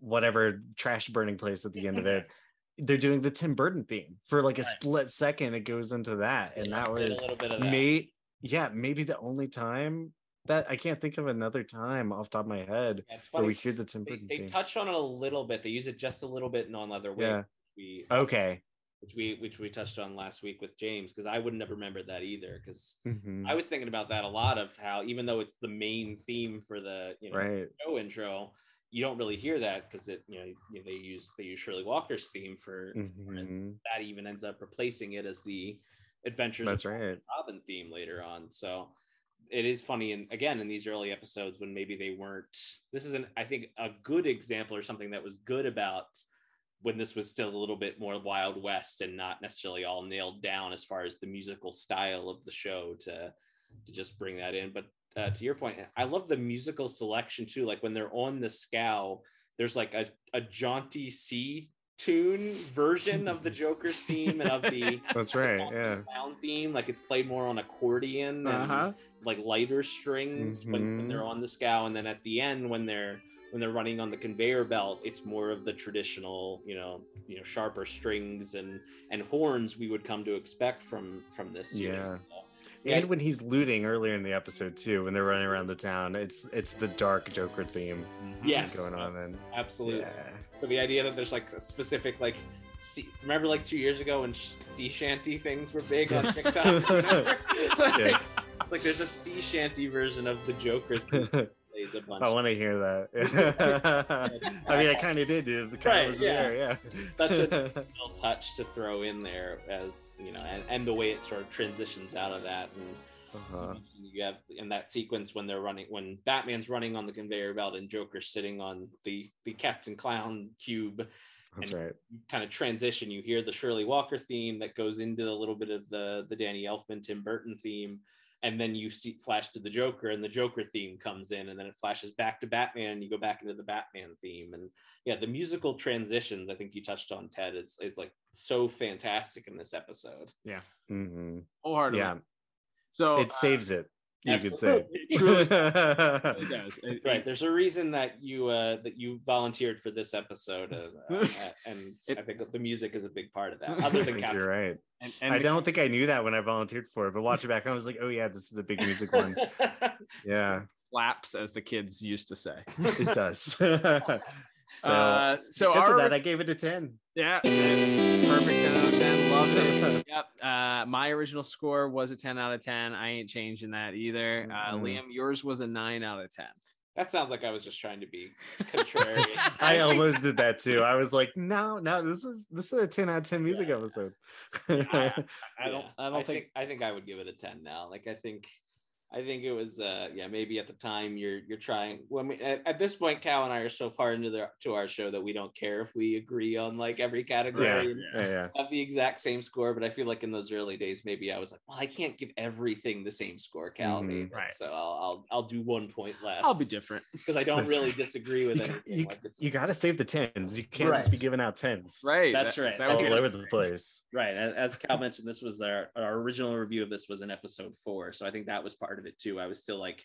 whatever trash burning place at the end of it they're doing the tim burton theme for like a Right. split second it goes into that and that was a little bit of that. may yeah maybe the only time that i can't think of another time off the top of my head Yeah, where we hear the tim They, burton they touch on it a little bit. They use it just a little bit in on Leather Wings. Yeah. We okay which we which we touched on last week with James because I wouldn't have remembered that either because Mhm. I was thinking about that a lot of how even though it's the main theme for the you know right show intro, you don't really hear that because it you know you- they use they use Shirley Walker's theme for for it. Mhm. that even ends up replacing it as the Adventures That's right. Robin theme later on. So it is funny and again in these early episodes when maybe they weren't this is an I think a good example or something that was good about when this was still a little bit more wild west and not necessarily all nailed down as far as the musical style of the show to to just bring that in but uh, to your point i love the musical selection too like when they're on the scow there's like a, a jaunty c tune version of the joker's theme and of the that's right yeah clown theme like it's played more on accordion and Uh-huh. like lighter strings when, when they're Mhm. on the scow and then at the end when they're when they're running on the conveyor belt it's more of the traditional you know you know sharper strings and and horns we would come to expect from from this. Yeah. So, and when he's looting earlier in the episode too when they're running around the town it's it's the dark joker theme Yes. going on then. absolutely yeah but the idea that there's like a specific like sea, remember like two years ago when sh- sea shanty things were big on TikTok? Like, Yes. It's like there's a sea shanty version of the Joker that plays a bunch. I want to hear that. I mean, I kind of did, dude. The kind Right, was yeah. there, yeah. Such a little touch to throw in there as you know, and, and the way it sort of transitions out of that and Uh-huh. you have in that sequence when they're running when batman's running on the conveyor belt and joker's sitting on the the captain clown cube That's and right. you kind of transition you hear the shirley walker theme that goes into a little bit of the the danny elfman tim burton theme and then you see flash to the joker and the joker theme comes in and then it flashes back to batman and you go back into the batman theme and yeah the musical transitions i think you touched on ted is, is like so fantastic in this episode Yeah. Mhm. Wholeheartedly. Yeah, So it saves it. You could say. Absolutely. Truly. it does. It- right there's a reason that you uh that you volunteered for this episode of, uh, and i think the music is a big part of that other than think Captain you're right. and, and I the- don't think I knew that when I volunteered for it, but watching back, I was like, oh yeah, this is a big music one. Yeah, slaps, as the kids used to say. it does. So, uh, so because our of that, I gave it a ten. Yeah, perfect 10 out of 10. Loved it. yep. Uh, my original score was a 10 out of 10. I ain't changing that either. Uh, Mhm. Liam, yours was a 9 out of 10. that sounds like i was just trying to be contrary I almost did that too. I was like, no, no, this is this is a ten out of ten music episode. I don't, Yeah. I don't I think, think I think I would give it a 10 now. Like I think I think it was uh yeah, maybe at the time you're you're trying when we at, at this point Cal and I are so far into the to our show that we don't care if we agree on like every yeah, category and yeah, yeah. have the exact same score, but I feel like in those early days maybe I was like, well, I can't give everything the same score, Cal. Mhm. made, Right. So I'll I'll I'll do one point less. I'll be different. because I don't really disagree with You, anything. got- you, like you got to save the tens. You can't just be giving out tens. Right. That's that- right. That was all over the place. Right. As, as Cal mentioned, this was our, our original review of this was in episode four. So I think that was part of it too. I was still like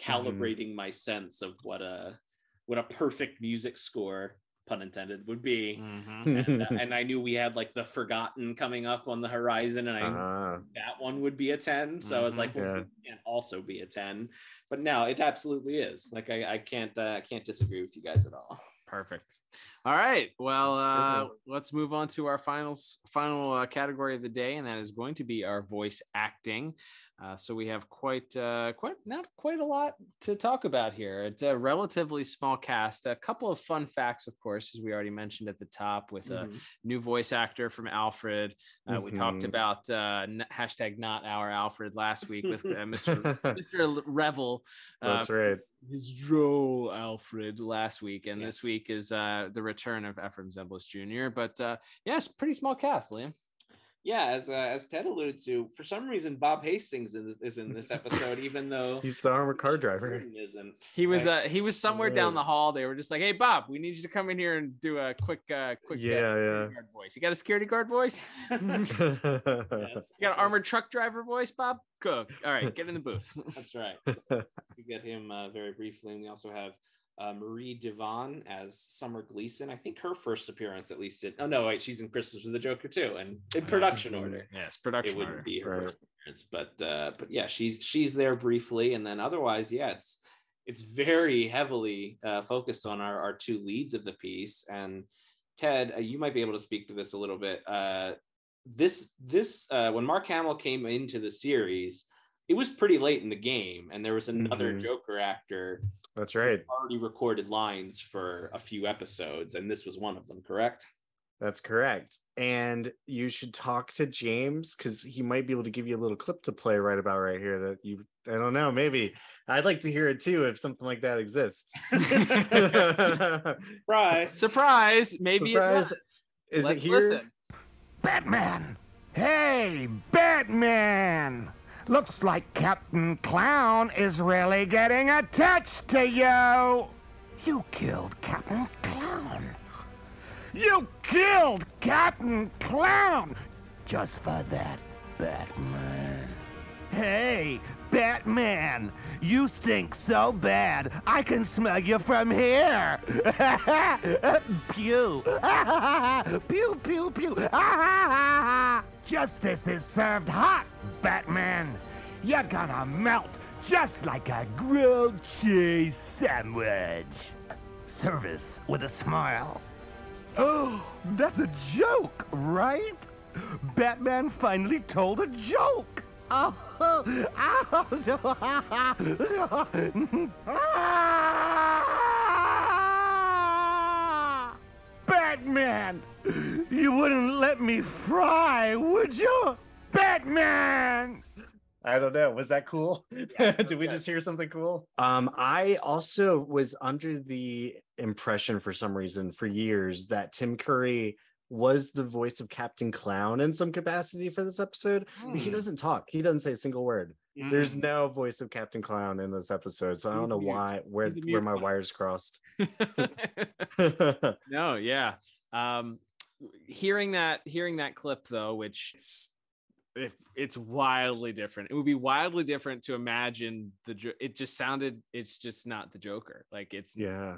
calibrating my sense of what a what a perfect music score, pun intended, would be. Mhm. And, uh, and I knew we had like the Forgotten coming up on the horizon, and I Ah, that one would be a 10. So I was like, well, Yeah. it can't also be a 10. But no, it absolutely is. Like I, I can't uh, I can't disagree with you guys at all. Perfect. All right. Well, uh, let's move on to our finals final uh, category of the day, and that is going to be our voice acting. Uh, so we have quite, uh, quite not quite a lot to talk about here. It's a relatively small cast. A couple of fun facts, of course, as we already mentioned at the top, with a Mhm. new voice actor from Alfred. Uh, We talked Mhm. about uh, hashtag not our Alfred last week with uh, Mr. Mr. Revill. That's right. his droll Alfred last week, and this week is uh, the return of Efrem Zimbalist Jr. But uh, yes, pretty small cast, Liam. Yeah, as uh, as Ted alluded to, for some reason Bob Hastings is, is in this episode, even though He's the armored car driver. Gordon isn't. He was Like, uh, he was somewhere down the hall. They were just like, "Hey, Bob, we need you to come in here and do a quick, uh, quick, uh, Yeah, security yeah. guard voice. You got a security guard voice? you got an armored truck driver voice, Bob? Cook. All right, get in the booth. That's right. we get him uh, very briefly, and we also have uh, Mari Devon as Summer Gleason. I think her first appearance, at least. In, oh no, wait, she's in Christmas with the Joker too, and in production order. Yes, production it wouldn't be her Right. first appearance, but uh, but yeah, she's she's there briefly, and then otherwise, yeah, it's it's very heavily uh, focused on our our two leads of the piece. And Ted, uh, you might be able to speak to this a little bit. Uh, this this uh, when Mark Hamill came into the series, it was pretty late in the game, and there was another Mhm. Joker actor That's right. already recorded lines for a few episodes, and this was one of them. Correct? That's correct. And you should talk to James because he might be able to give you a little clip to play right about right here that you I don't know, maybe. I'd like to hear it too if something like that exists. Surprise. Surprise. Maybe Surprise. it does. Is Let's it here? listen. Batman! Hey, Batman! Looks like Captain Clown is really getting attached to you! You killed Captain Clown! You killed Captain Clown! Just for that, Batman. Hey, Batman! You stink so bad, I can smell you from here! pew! pew, pew, pew! Justice is served hot, Batman! You're gonna melt just like a grilled cheese sandwich! Service with a smile. Oh, that's a joke, right? Batman finally told a joke! Oh, Batman! You wouldn't let me fry, would you? Batman! I don't know. Was that cool? Did we just hear something cool? Um, I also was under the impression for some reason for years that Tim Curry was the voice of Captain Clown in some capacity for this episode. But he Hmm. doesn't talk. He doesn't say a single word. There's Mm. no voice of Captain Clown in this episode, so I don't know why where where my wires crossed. no, yeah. Um, hearing that, hearing that clip though, which it's if it's wildly different. It would be wildly different to imagine the. It just sounded. It's just not the Joker. Like it's yeah.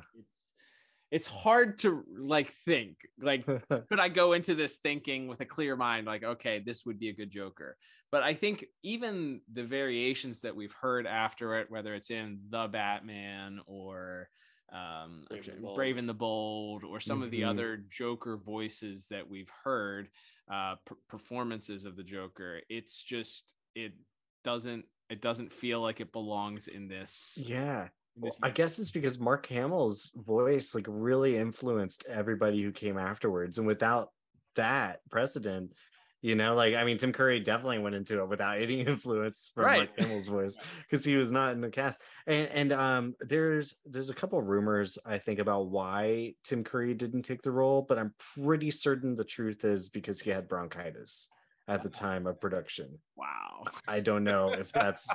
it's hard to like think like could i go into this thinking with a clear mind like okay this would be a good joker but i think even the variations that we've heard after it whether it's in the batman or um Brave and Bold. brave and the bold or some of the Mhm. other joker voices that we've heard uh p- performances of the joker it's just it doesn't it doesn't feel like it belongs in this Yeah. in Well, I guess it's because Mark Hamill's voice like really influenced everybody who came afterwards. And without that precedent, you know, like I mean, Tim Curry definitely went into it without any influence from Right. Mark Hamill's voice because he was not in the cast. And and um there's there's a couple of rumors I think about why Tim Curry didn't take the role, but I'm pretty certain the truth is because he had bronchitis at the time of production. wow I don't know if that's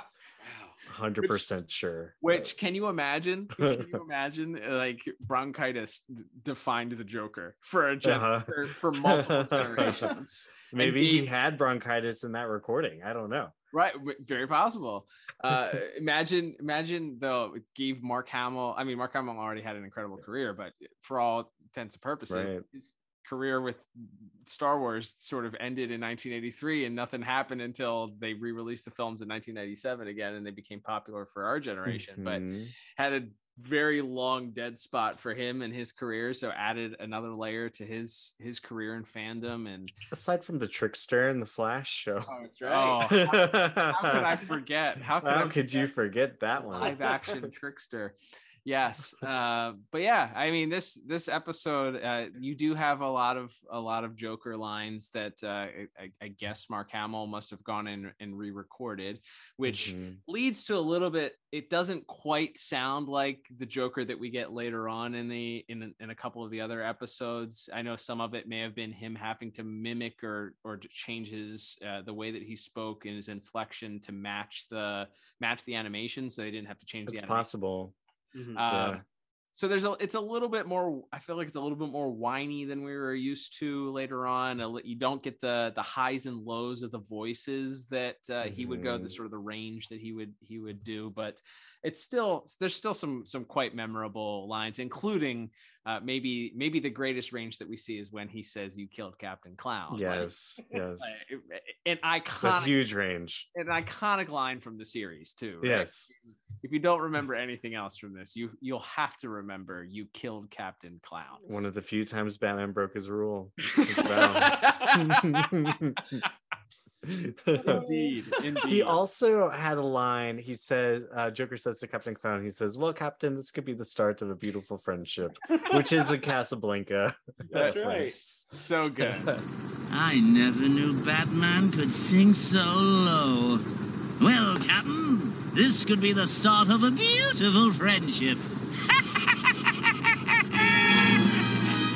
Wow. 100% sure. Which can you imagine? Can you imagine like bronchitis defined the Joker for a gen- Uh-huh. for, for multiple generations? Maybe be- he had bronchitis in that recording. I don't know. right, very possible. Uh, imagine, imagine though, it gave Mark Hamill. I mean, Mark Hamill already had an incredible career, but for all intents and purposes, Right. his career with Star Wars sort of ended in 1983, and nothing happened until they re-released the films in 1997 again, and they became popular for our generation. But Mhm. had a very long dead spot for him and his career so added another layer to his his career and fandom and aside from the trickster and the flash show Oh, that's oh right. how, how could i forget how could, how I could you forget that one live action trickster yes uh but yeah i mean this this episode uh you do have a lot of a lot of joker lines that uh i, I guess mark hamill must have gone in and re-recorded which Mhm. leads to a little bit it doesn't quite sound like the joker that we get later on in the in, in a couple of the other episodes i know some of it may have been him having to mimic or or change his uh, the way that he spoke and his inflection to match the match the animation so they didn't have to change it's the animation possible Mhm. uh, Yeah. So there's a, it's a little bit more. I feel like it's a little bit more whiny than we were used to later on. You don't get the the highs and lows of the voices that uh, he would go the Mhm. sort of the range that he would he would do, but it's still there's still some some quite memorable lines, including uh, maybe maybe the greatest range that we see is when he says, "You killed Captain Clown." Like, yes yes like, an that's iconic huge range an iconic line from the series too. right? yes if you don't remember anything else from this, you you'll have to remember you killed Captain Clown. one of the few times batman broke his rule his. indeed, indeed. He also had a line. He says, uh, Joker says to Captain Clown, he says, Well, Captain, this could be the start of a beautiful friendship, which is a Casablanca. That's reference. so good. I never knew Batman could sing so low. Well, Captain, this could be the start of a beautiful friendship.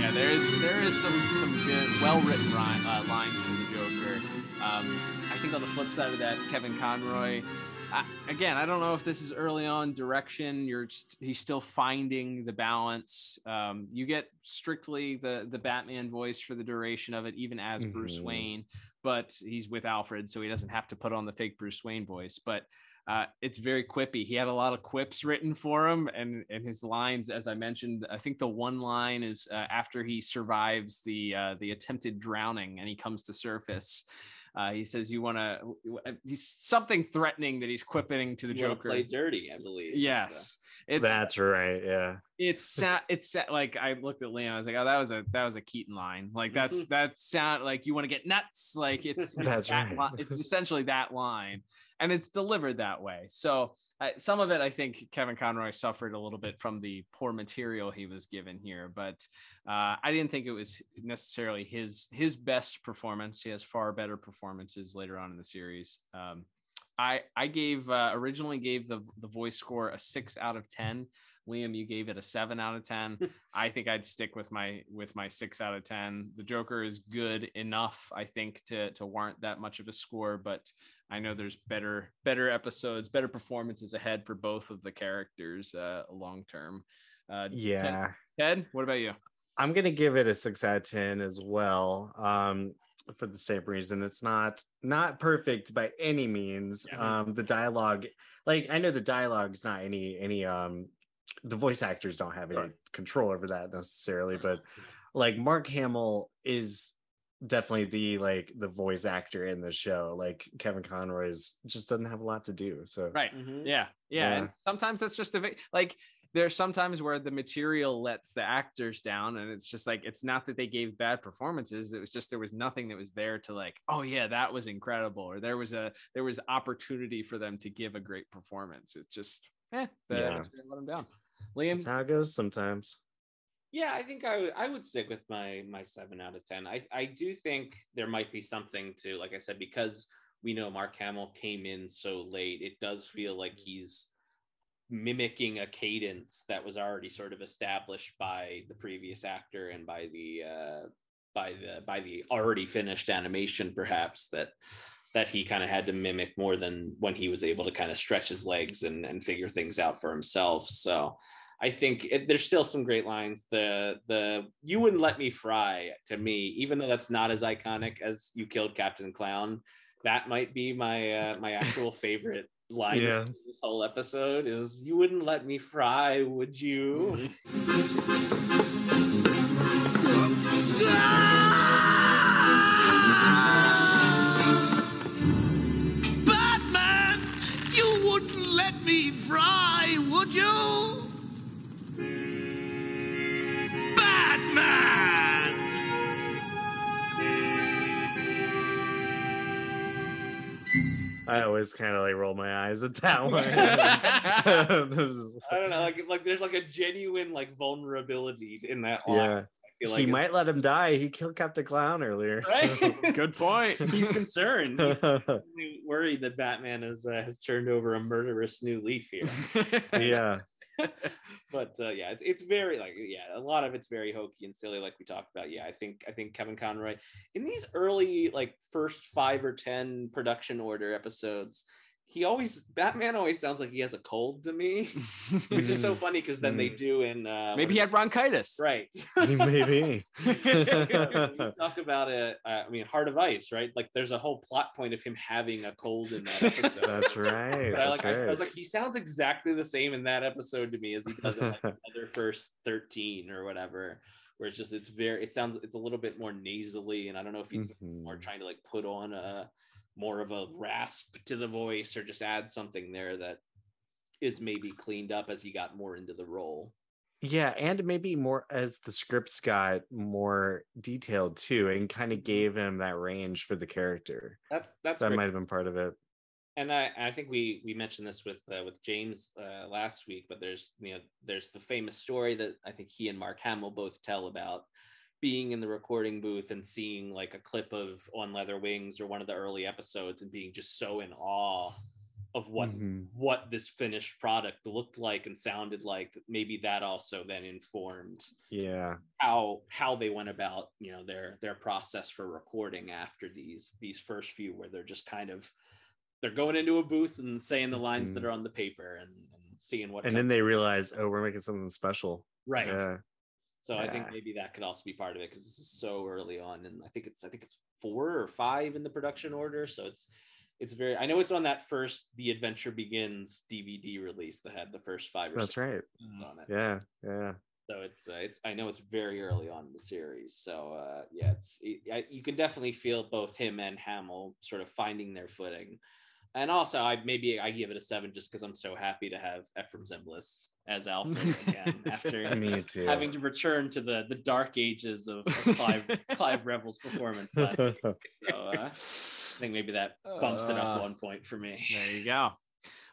Yeah, there is there is some some good, well written uh, lines from the Joker. Um, I think on the flip side of that, Kevin Conroy. I, again, I don't know if this is early on direction. You're st- he's still finding the balance. Um, you get strictly the the Batman voice for the duration of it, even as Bruce Mhm. Wayne, but he's with Alfred, so he doesn't have to put on the fake Bruce Wayne voice. But uh, it's very quippy. He had a lot of quips written for him, and and his lines, as I mentioned, I think the one line is uh, after he survives the uh, the attempted drowning and he comes to surface. Uh, he says, "You want to?" He's something threatening that he's quipping to the You Joker. play dirty, I believe. is the- Yes, it's That's right. Yeah. it's sa- it's sa- like I looked at Liam. I was like, "Oh, that was a that was a Keaton line. Like that's Mhm. that sound like you want to get nuts. Like it's, it's That's that right. li- it's essentially that line, and it's delivered that way. So uh, some of it, I think Kevin Conroy suffered a little bit from the poor material he was given here, but uh, I didn't think it was necessarily his his best performance. He has far better performances later on in the series. Um, I I gave uh, originally gave the the voice score a six out of ten. Liam, you gave it a seven out of ten. I think I'd stick with my with my six out of ten. The Joker is good enough, I think, to to warrant that much of a score, but I know there's better better episodes, better performances ahead for both of the characters uh, long term. Uh, Ted- Yeah. Ted, what about you? I'm gonna give it a six out of ten as well. Um, for the same reason. It's not not perfect by any means. Um, the dialogue, like I know the dialogue's not any any um the voice actors don't have any control over that necessarily, but like Mark Hamill is definitely the like the voice actor in the show. Like Kevin Conroy's just doesn't have a lot to do. So Right. Mhm. Yeah. Yeah. And sometimes that's just a vi- like there's sometimes where the material lets the actors down and it's just like it's not that they gave bad performances it was just there was nothing that was there to like oh yeah that was incredible or there was a there was opportunity for them to give a great performance it's just eh, the, Yeah. it's gonna let him down liam that's how it goes sometimes. Yeah, I think I I would stick with my my seven out of ten. I I do think there might be something to like I said because we know Mark Hamill came in so late. It does feel like he's mimicking a cadence that was already sort of established by the previous actor and by the uh, by the by the already finished animation, perhaps that that he kind of had to mimic more than when he was able to kind of stretch his legs and and figure things out for himself. So. I think it, there's still some great lines. The the you wouldn't let me fry to me, even though that's not as iconic as you killed Captain Clown. That might be my uh, my actual favorite line Yeah. this whole episode is you wouldn't let me fry, would you? fry, would you? I always kind of like roll my eyes at that one. I don't know, like like there's like a genuine like vulnerability in that line. Yeah. Feel he it's- might let him die. He killed Captain Clown earlier. Right? Good point. He's concerned. He's worried that Batman has uh, has turned over a murderous new leaf here. yeah. but uh, yeah, it's, it's very like yeah, a lot of it's very hokey and silly, like we talked about. Yeah, I think I think Kevin Conroy in these early like first five or ten production order episodes, he always Batman always sounds like he has a cold to me, which is so funny because then they do in uh, Maybe he had bronchitis. right. Maybe. talk about it. Uh, I mean, Heart of Ice, right? Like, there's a whole plot point of him having a cold in that episode. That's right. But I, That's like, I, I was like, he sounds exactly the same in that episode to me as he does in like the other first 13 or whatever. Where it's just, it's very, it sounds, it's a little bit more nasally, and I don't know if he's Mhm. more trying to like put on a more of a rasp to the voice or just add something there that is maybe cleaned up as he got more into the role. Yeah, and maybe more as the scripts got more detailed too, and kind of gave him that range for the character. That's that's that might have been part of it. and I, I think we we mentioned this with uh, with James uh, last week, but there's you know there's the famous story that I think he and Mark Hamill both tell about being in the recording booth and seeing like a clip of On Leather Wings or one of the early episodes and being just so in awe of what Mhm. what this finished product looked like and sounded like. Maybe that also then informed Yeah, how how they went about you know their their process for recording after these these first few where they're just kind of they're going into a booth and saying the lines that Mhm. are on the paper and, and seeing what and then they realize, oh, we're making something special. right Yeah. So i think maybe that could also be part of it because this is so early on and i think it's i think it's four or five in the production order so it's it's very i know it's on that first the adventure begins dvd release that had the first five or That's six right. on it Yeah, yeah. so it's uh, it's I know it's very early on in the series. So uh, yeah, it's it, I, you can definitely feel both him and Hamill sort of finding their footing. And also, I maybe I give it a seven just because I'm so happy to have Efrem Zimbalist as Alfred again after Me too. having to return to the the dark ages of, of Clive Clive Revill's performance last week. So uh, I think maybe that bumps it up Uh, one point for me. There you go.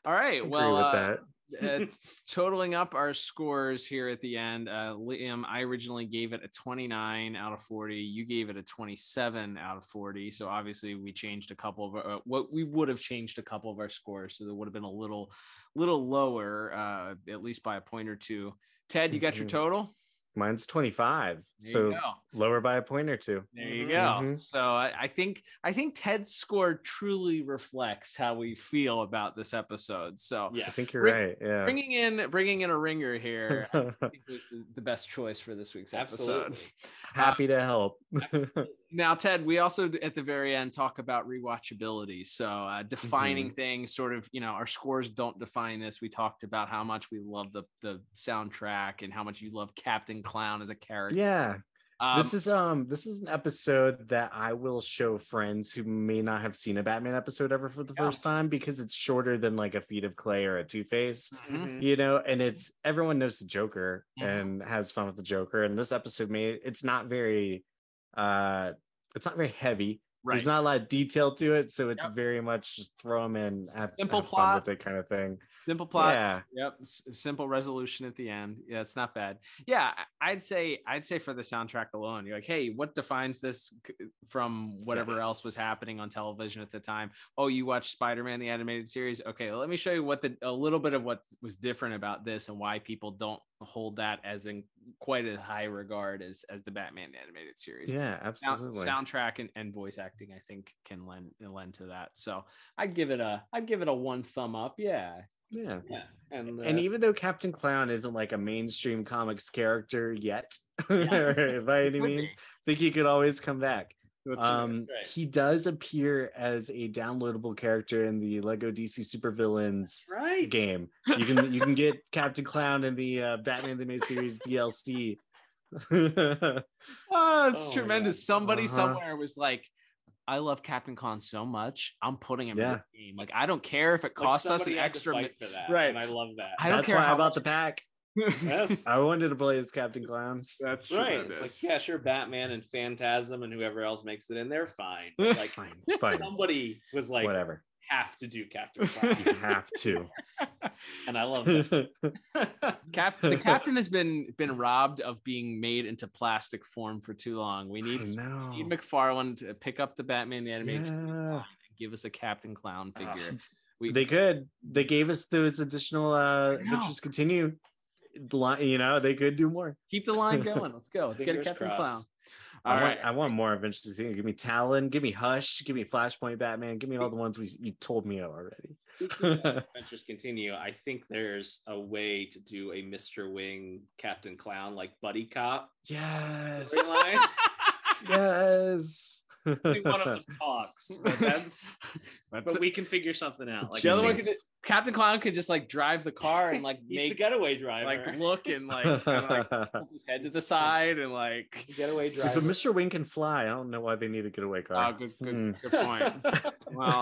All right. Agree well, with uh, it's totaling up our scores here at the end. Uh, Liam, I originally gave it a 29 out of 40. You gave it a 27 out of 40. So obviously we changed a couple of uh, what we would have changed a couple of our scores. So there would have been a little, little lower, uh, at least by a point or two. Ted, you got your Mhm. total? Mine's 25. There so lower by a point or two. There you go. Mhm. So I, I think I think Ted's score truly reflects how we feel about this episode. So Yeah, I think you're Bring- right. Yeah. bringing in bringing in a ringer here I think was the, the best choice for this week's episode. Absolutely. Happy to help. Now, Ted, we also at the very end talk about rewatchability. So uh, defining Mm-hmm. things, sort of, you know, our scores don't define this. We talked about how much we love the the soundtrack and how much you love Captain Clown as a character. yeah. Um, this is um this is an episode that I will show friends who may not have seen a Batman episode ever for the Yeah. first time because it's shorter than like a Feet of Clay or a Two Face, mhm. you know, and it's everyone knows the Joker Mhm. and has fun with the Joker. And this episode made it's not very uh it's not very heavy. right. There's not a lot of detail to it, so it's Yep. very much just throw them in, have, Simple have fun plot. with it kind of thing. Simple plots. Yeah. Yep. S- simple resolution at the end. Yeah, it's not bad. Yeah, I'd say I'd say for the soundtrack alone, you're like, hey, what defines this from whatever else was happening on television at the time? Oh, you watched Spider-Man the animated series? Okay, let me show you what the a little bit of what was different about this and why people don't hold that as in quite a high regard as as the Batman animated series. Yeah, Sound- absolutely. soundtrack and, and voice acting, I think, can lend lend to that. So I'd give it a I'd give it a one thumb up. Yeah. Yeah. Yeah, and and uh, even though Captain Clown isn't like a mainstream comics character yet, Yes. by any means, think he could always come back. Um, right. he does appear as a downloadable character in the Lego DC Supervillains right game. You can you can get Captain Clown in the uh, Batman the Animated Series DLC. Oh, it's Oh tremendous. Somebody Uh-huh. somewhere was like, I love Captain Con so much. I'm putting him Yeah. in the game. Like, I don't care if it Like, costs us an somebody had to extra. fight mi- for that, Right. and I love that. I don't That's care why I how bought much- the pack. Yes. I wanted to play as Captain Clown. That's right. It's like, yeah, sure, Batman and Phantasm and whoever else makes it in, they're fine. But, Like, Fine, fine, somebody was like, whatever. Have to do Captain Clown. You have to. and I love that. Cap- the captain has been been robbed of being made into plastic form for too long. We need, know. we need McFarlane to pick up the Batman the animated Yeah. and give us a Captain Clown figure. We, they could. They gave us those additional uh adventures continue. Li- You know, they could do more. keep the line going. Let's go. Let's get a Captain crossed. Clown. I All want. I want more adventures to see. Give me Talon, give me Hush, give me Flashpoint Batman, give me all the ones we you told me already. Adventures continue. I think there's a way to do a Mr. Wing Captain Clown like buddy cop yes. yes. One of them talks, that's That's but we can figure something out. Like the other one could Captain Clown could just like drive the car and like he's the make getaway driver. like look and like, and, like tilt his head to the side and like The getaway But driver. Mr. Wing can fly. I don't know why they need a getaway car. oh car. good Hmm. good, good point. Well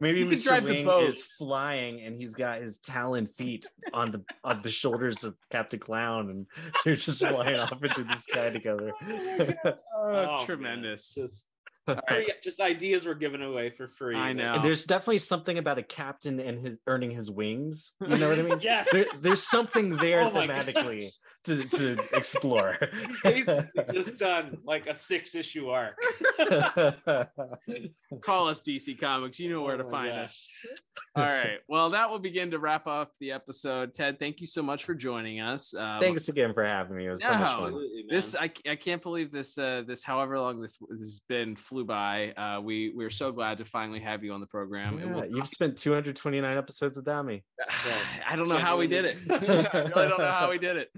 Maybe He Mr. Wing is flying and he's got his talon feet on the on the shoulders of Captain Clown and they're just flying off into the sky together. oh, man. tremendous. Just, free- just ideas were given away for free. I know. And there's definitely something about a captain and his earning his wings. You know what I mean? Yes. There, there's something oh there Oh thematically gosh. To, to explore. basically just done like a six issue arc. Call us DC Comics. You know where Oh to my find gosh. us. All right. Well, that will begin to wrap up the episode. Ted, thank you so much for joining us. Um, Thanks again for having me. It was so much fun. This I, I can't believe this uh this however long this, this has been flew by uh we we're so glad to finally have you on the program Yeah, we'll you've spent 229 episodes without me. I don't know how we did it. I really don't know how we did it.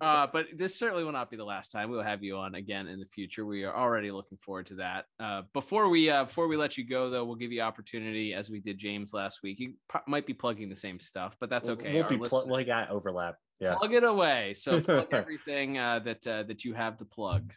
Uh, but this certainly will not be the last time. We'll have you on again in the future. We are already looking forward to that. Uh, before we uh, before we let you go, though, we'll give you opportunity as we did James last week. You pro- might be plugging the same stuff, but that's We'll- okay. We'll be pl- well, got overlap. Yeah. Plug it away. So plug everything uh, that uh, that you have to plug.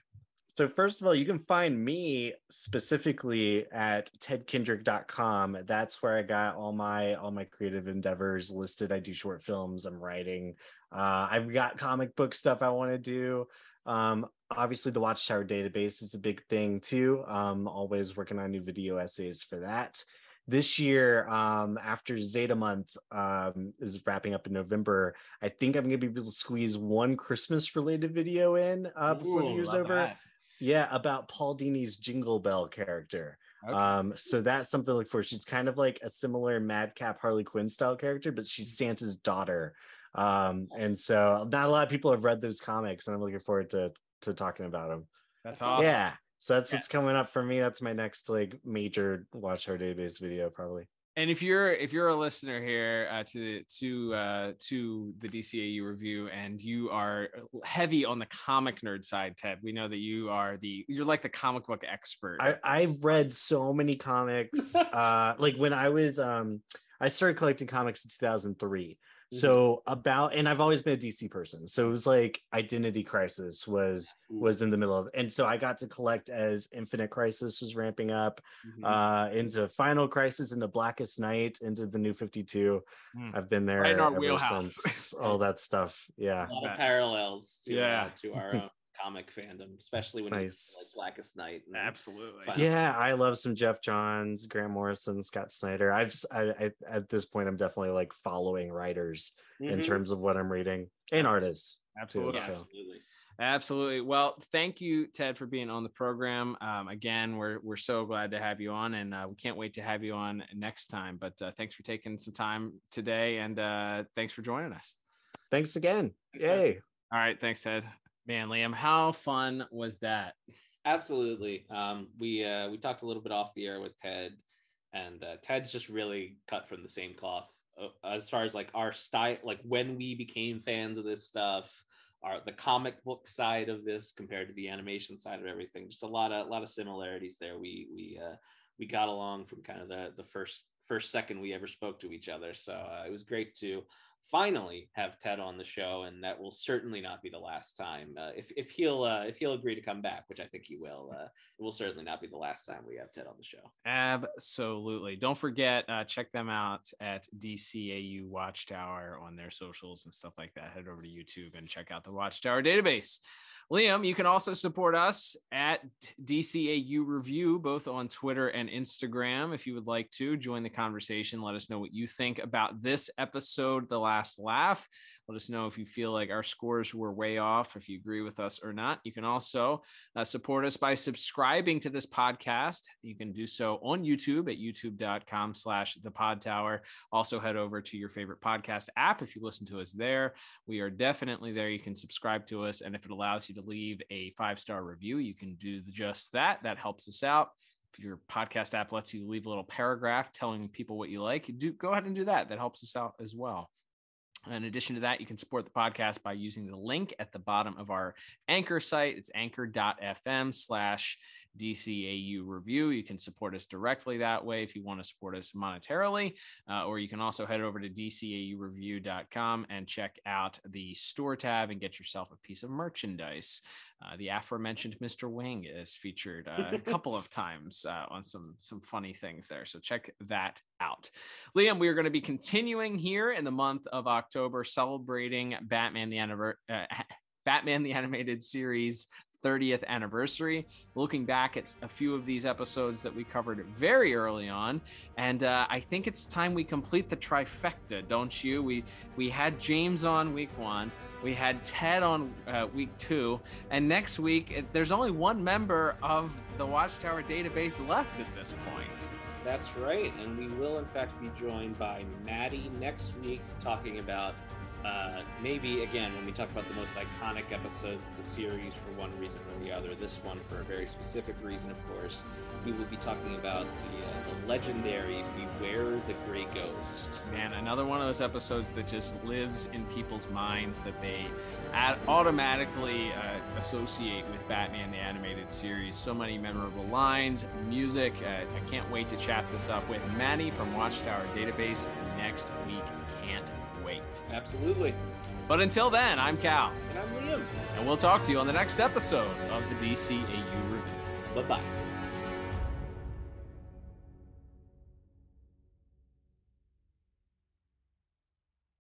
So first of all, you can find me specifically at tedkendrick.com. That's where I got all my all my creative endeavors listed. I do short films, I'm writing. Uh, I've got comic book stuff I want to do. Um, obviously the Watchtower database is a big thing too. Um, always working on new video essays for that. This year, um, after Zeta month um, is wrapping up in November, I think I'm gonna be able to squeeze one Christmas related video in uh, before the year's over. that. Yeah, about Paul Dini's Jingle Belle character. Okay. Um, so that's something to look for. She's kind of like a similar Madcap Harley Quinn style character, but she's Santa's daughter. Um, and so not a lot of people have read those comics, and I'm looking forward to to talking about them. That's awesome. Yeah. So that's what's coming up for me. That's my next like major Watchtower database video, probably. And if you're if you're a listener here uh, to to uh, to the DCAU review and you are heavy on the comic nerd side, Ted, we know that you are the you're like the comic book expert. I, I've read so many comics. uh like when I was um I started collecting comics in 2003. So about and I've always been a DC person. So it was like Identity Crisis was was in the middle of and so I got to collect as Infinite Crisis was ramping up Mm-hmm. uh into Final Crisis into Blackest Night into the New 52. Hmm. I've been there Right in our ever wheelhouse. since all that stuff. Yeah. a lot of parallels to, Yeah. uh, to our own comic fandom, especially when Nice. it's like Blackest Night. and Absolutely. Final Yeah, I love some Geoff Johns, Grant Morrison, Scott Snyder. I've I, I, at this point I'm definitely like following writers in Mhm. terms of what I'm reading and artists. too, Absolutely. so. Absolutely. Absolutely. Well, thank you, Ted, for being on the program. Um, again, we're we're so glad to have you on, and uh, we can't wait to have you on next time. But uh, thanks for taking some time today, and uh, thanks for joining us. Thanks again. Thanks, man. Yay. All right, thanks, Ted. Man, Liam, how fun was that? Absolutely. Um, we uh, we talked a little bit off the air with Ted, and uh, Ted's just really cut from the same cloth uh, as far as like our style, like when we became fans of this stuff, our the comic book side of this compared to the animation side of everything. Just a lot of a lot of similarities there. We we uh, we got along from kind of the the first first second we ever spoke to each other. So uh, it was great to finally have Ted on the show, and that will certainly not be the last time. Uh, if if he'll uh, if he'll agree to come back, which I think he will, uh, it will certainly not be the last time we have Ted on the show. Absolutely. Don't forget, uh, check them out at DCAU Watchtower on their socials and stuff like that. Head over to YouTube and check out the Watchtower database. Liam, you can also support us at DCAU Review, both on Twitter and Instagram. If you would like to join the conversation, let us know what you think about this episode, The Last Laugh. Let us know if you feel like our scores were way off, if you agree with us or not. You can also uh, support us by subscribing to this podcast. You can do so on YouTube at youtube.com slash the Podtower. Also head over to your favorite podcast app if you listen to us there. We are definitely there. You can subscribe to us. And if it allows you to leave a five-star review, you can do just that. That helps us out if your podcast app lets you leave a little paragraph telling people what you like, do go ahead and do that. That helps us out as well. In addition to that, you can support the podcast by using the link at the bottom of our anchor site. It's anchor.fm slash DCAU review. You can support us directly that way if you want to support us monetarily, uh, or you can also head over to DCAUreview.com and check out the store tab and get yourself a piece of merchandise. Uh, the aforementioned Mr. Wing is featured uh, a couple of times uh, on some some funny things there. So check that out. Liam, we are going to be continuing here in the month of October, celebrating Batman the anniversary. Uh, Batman the Animated Series 30th anniversary. Looking back at a few of these episodes that we covered very early on, and uh, I think it's time we complete the trifecta, don't you? We we had James on week one, we had Ted on uh, week two, and next week there's only one member of the Watchtower database left at this point. That's right, and we will in fact be joined by Maddie next week talking about uh, maybe again when we talk about the most iconic episodes of the series for one reason or the other this one for a very specific reason of course we will be talking about the, uh, the legendary beware the gray ghost. Man another one of those episodes that just lives in people's minds that they ad- automatically uh, associate with batman the animated series. So many memorable lines music uh, i can't wait to chat this up with manny from watchtower database next week Absolutely. But until then, I'm Cal. And I'm Liam. And we'll talk to you on the next episode of the DCAU Review. Bye bye.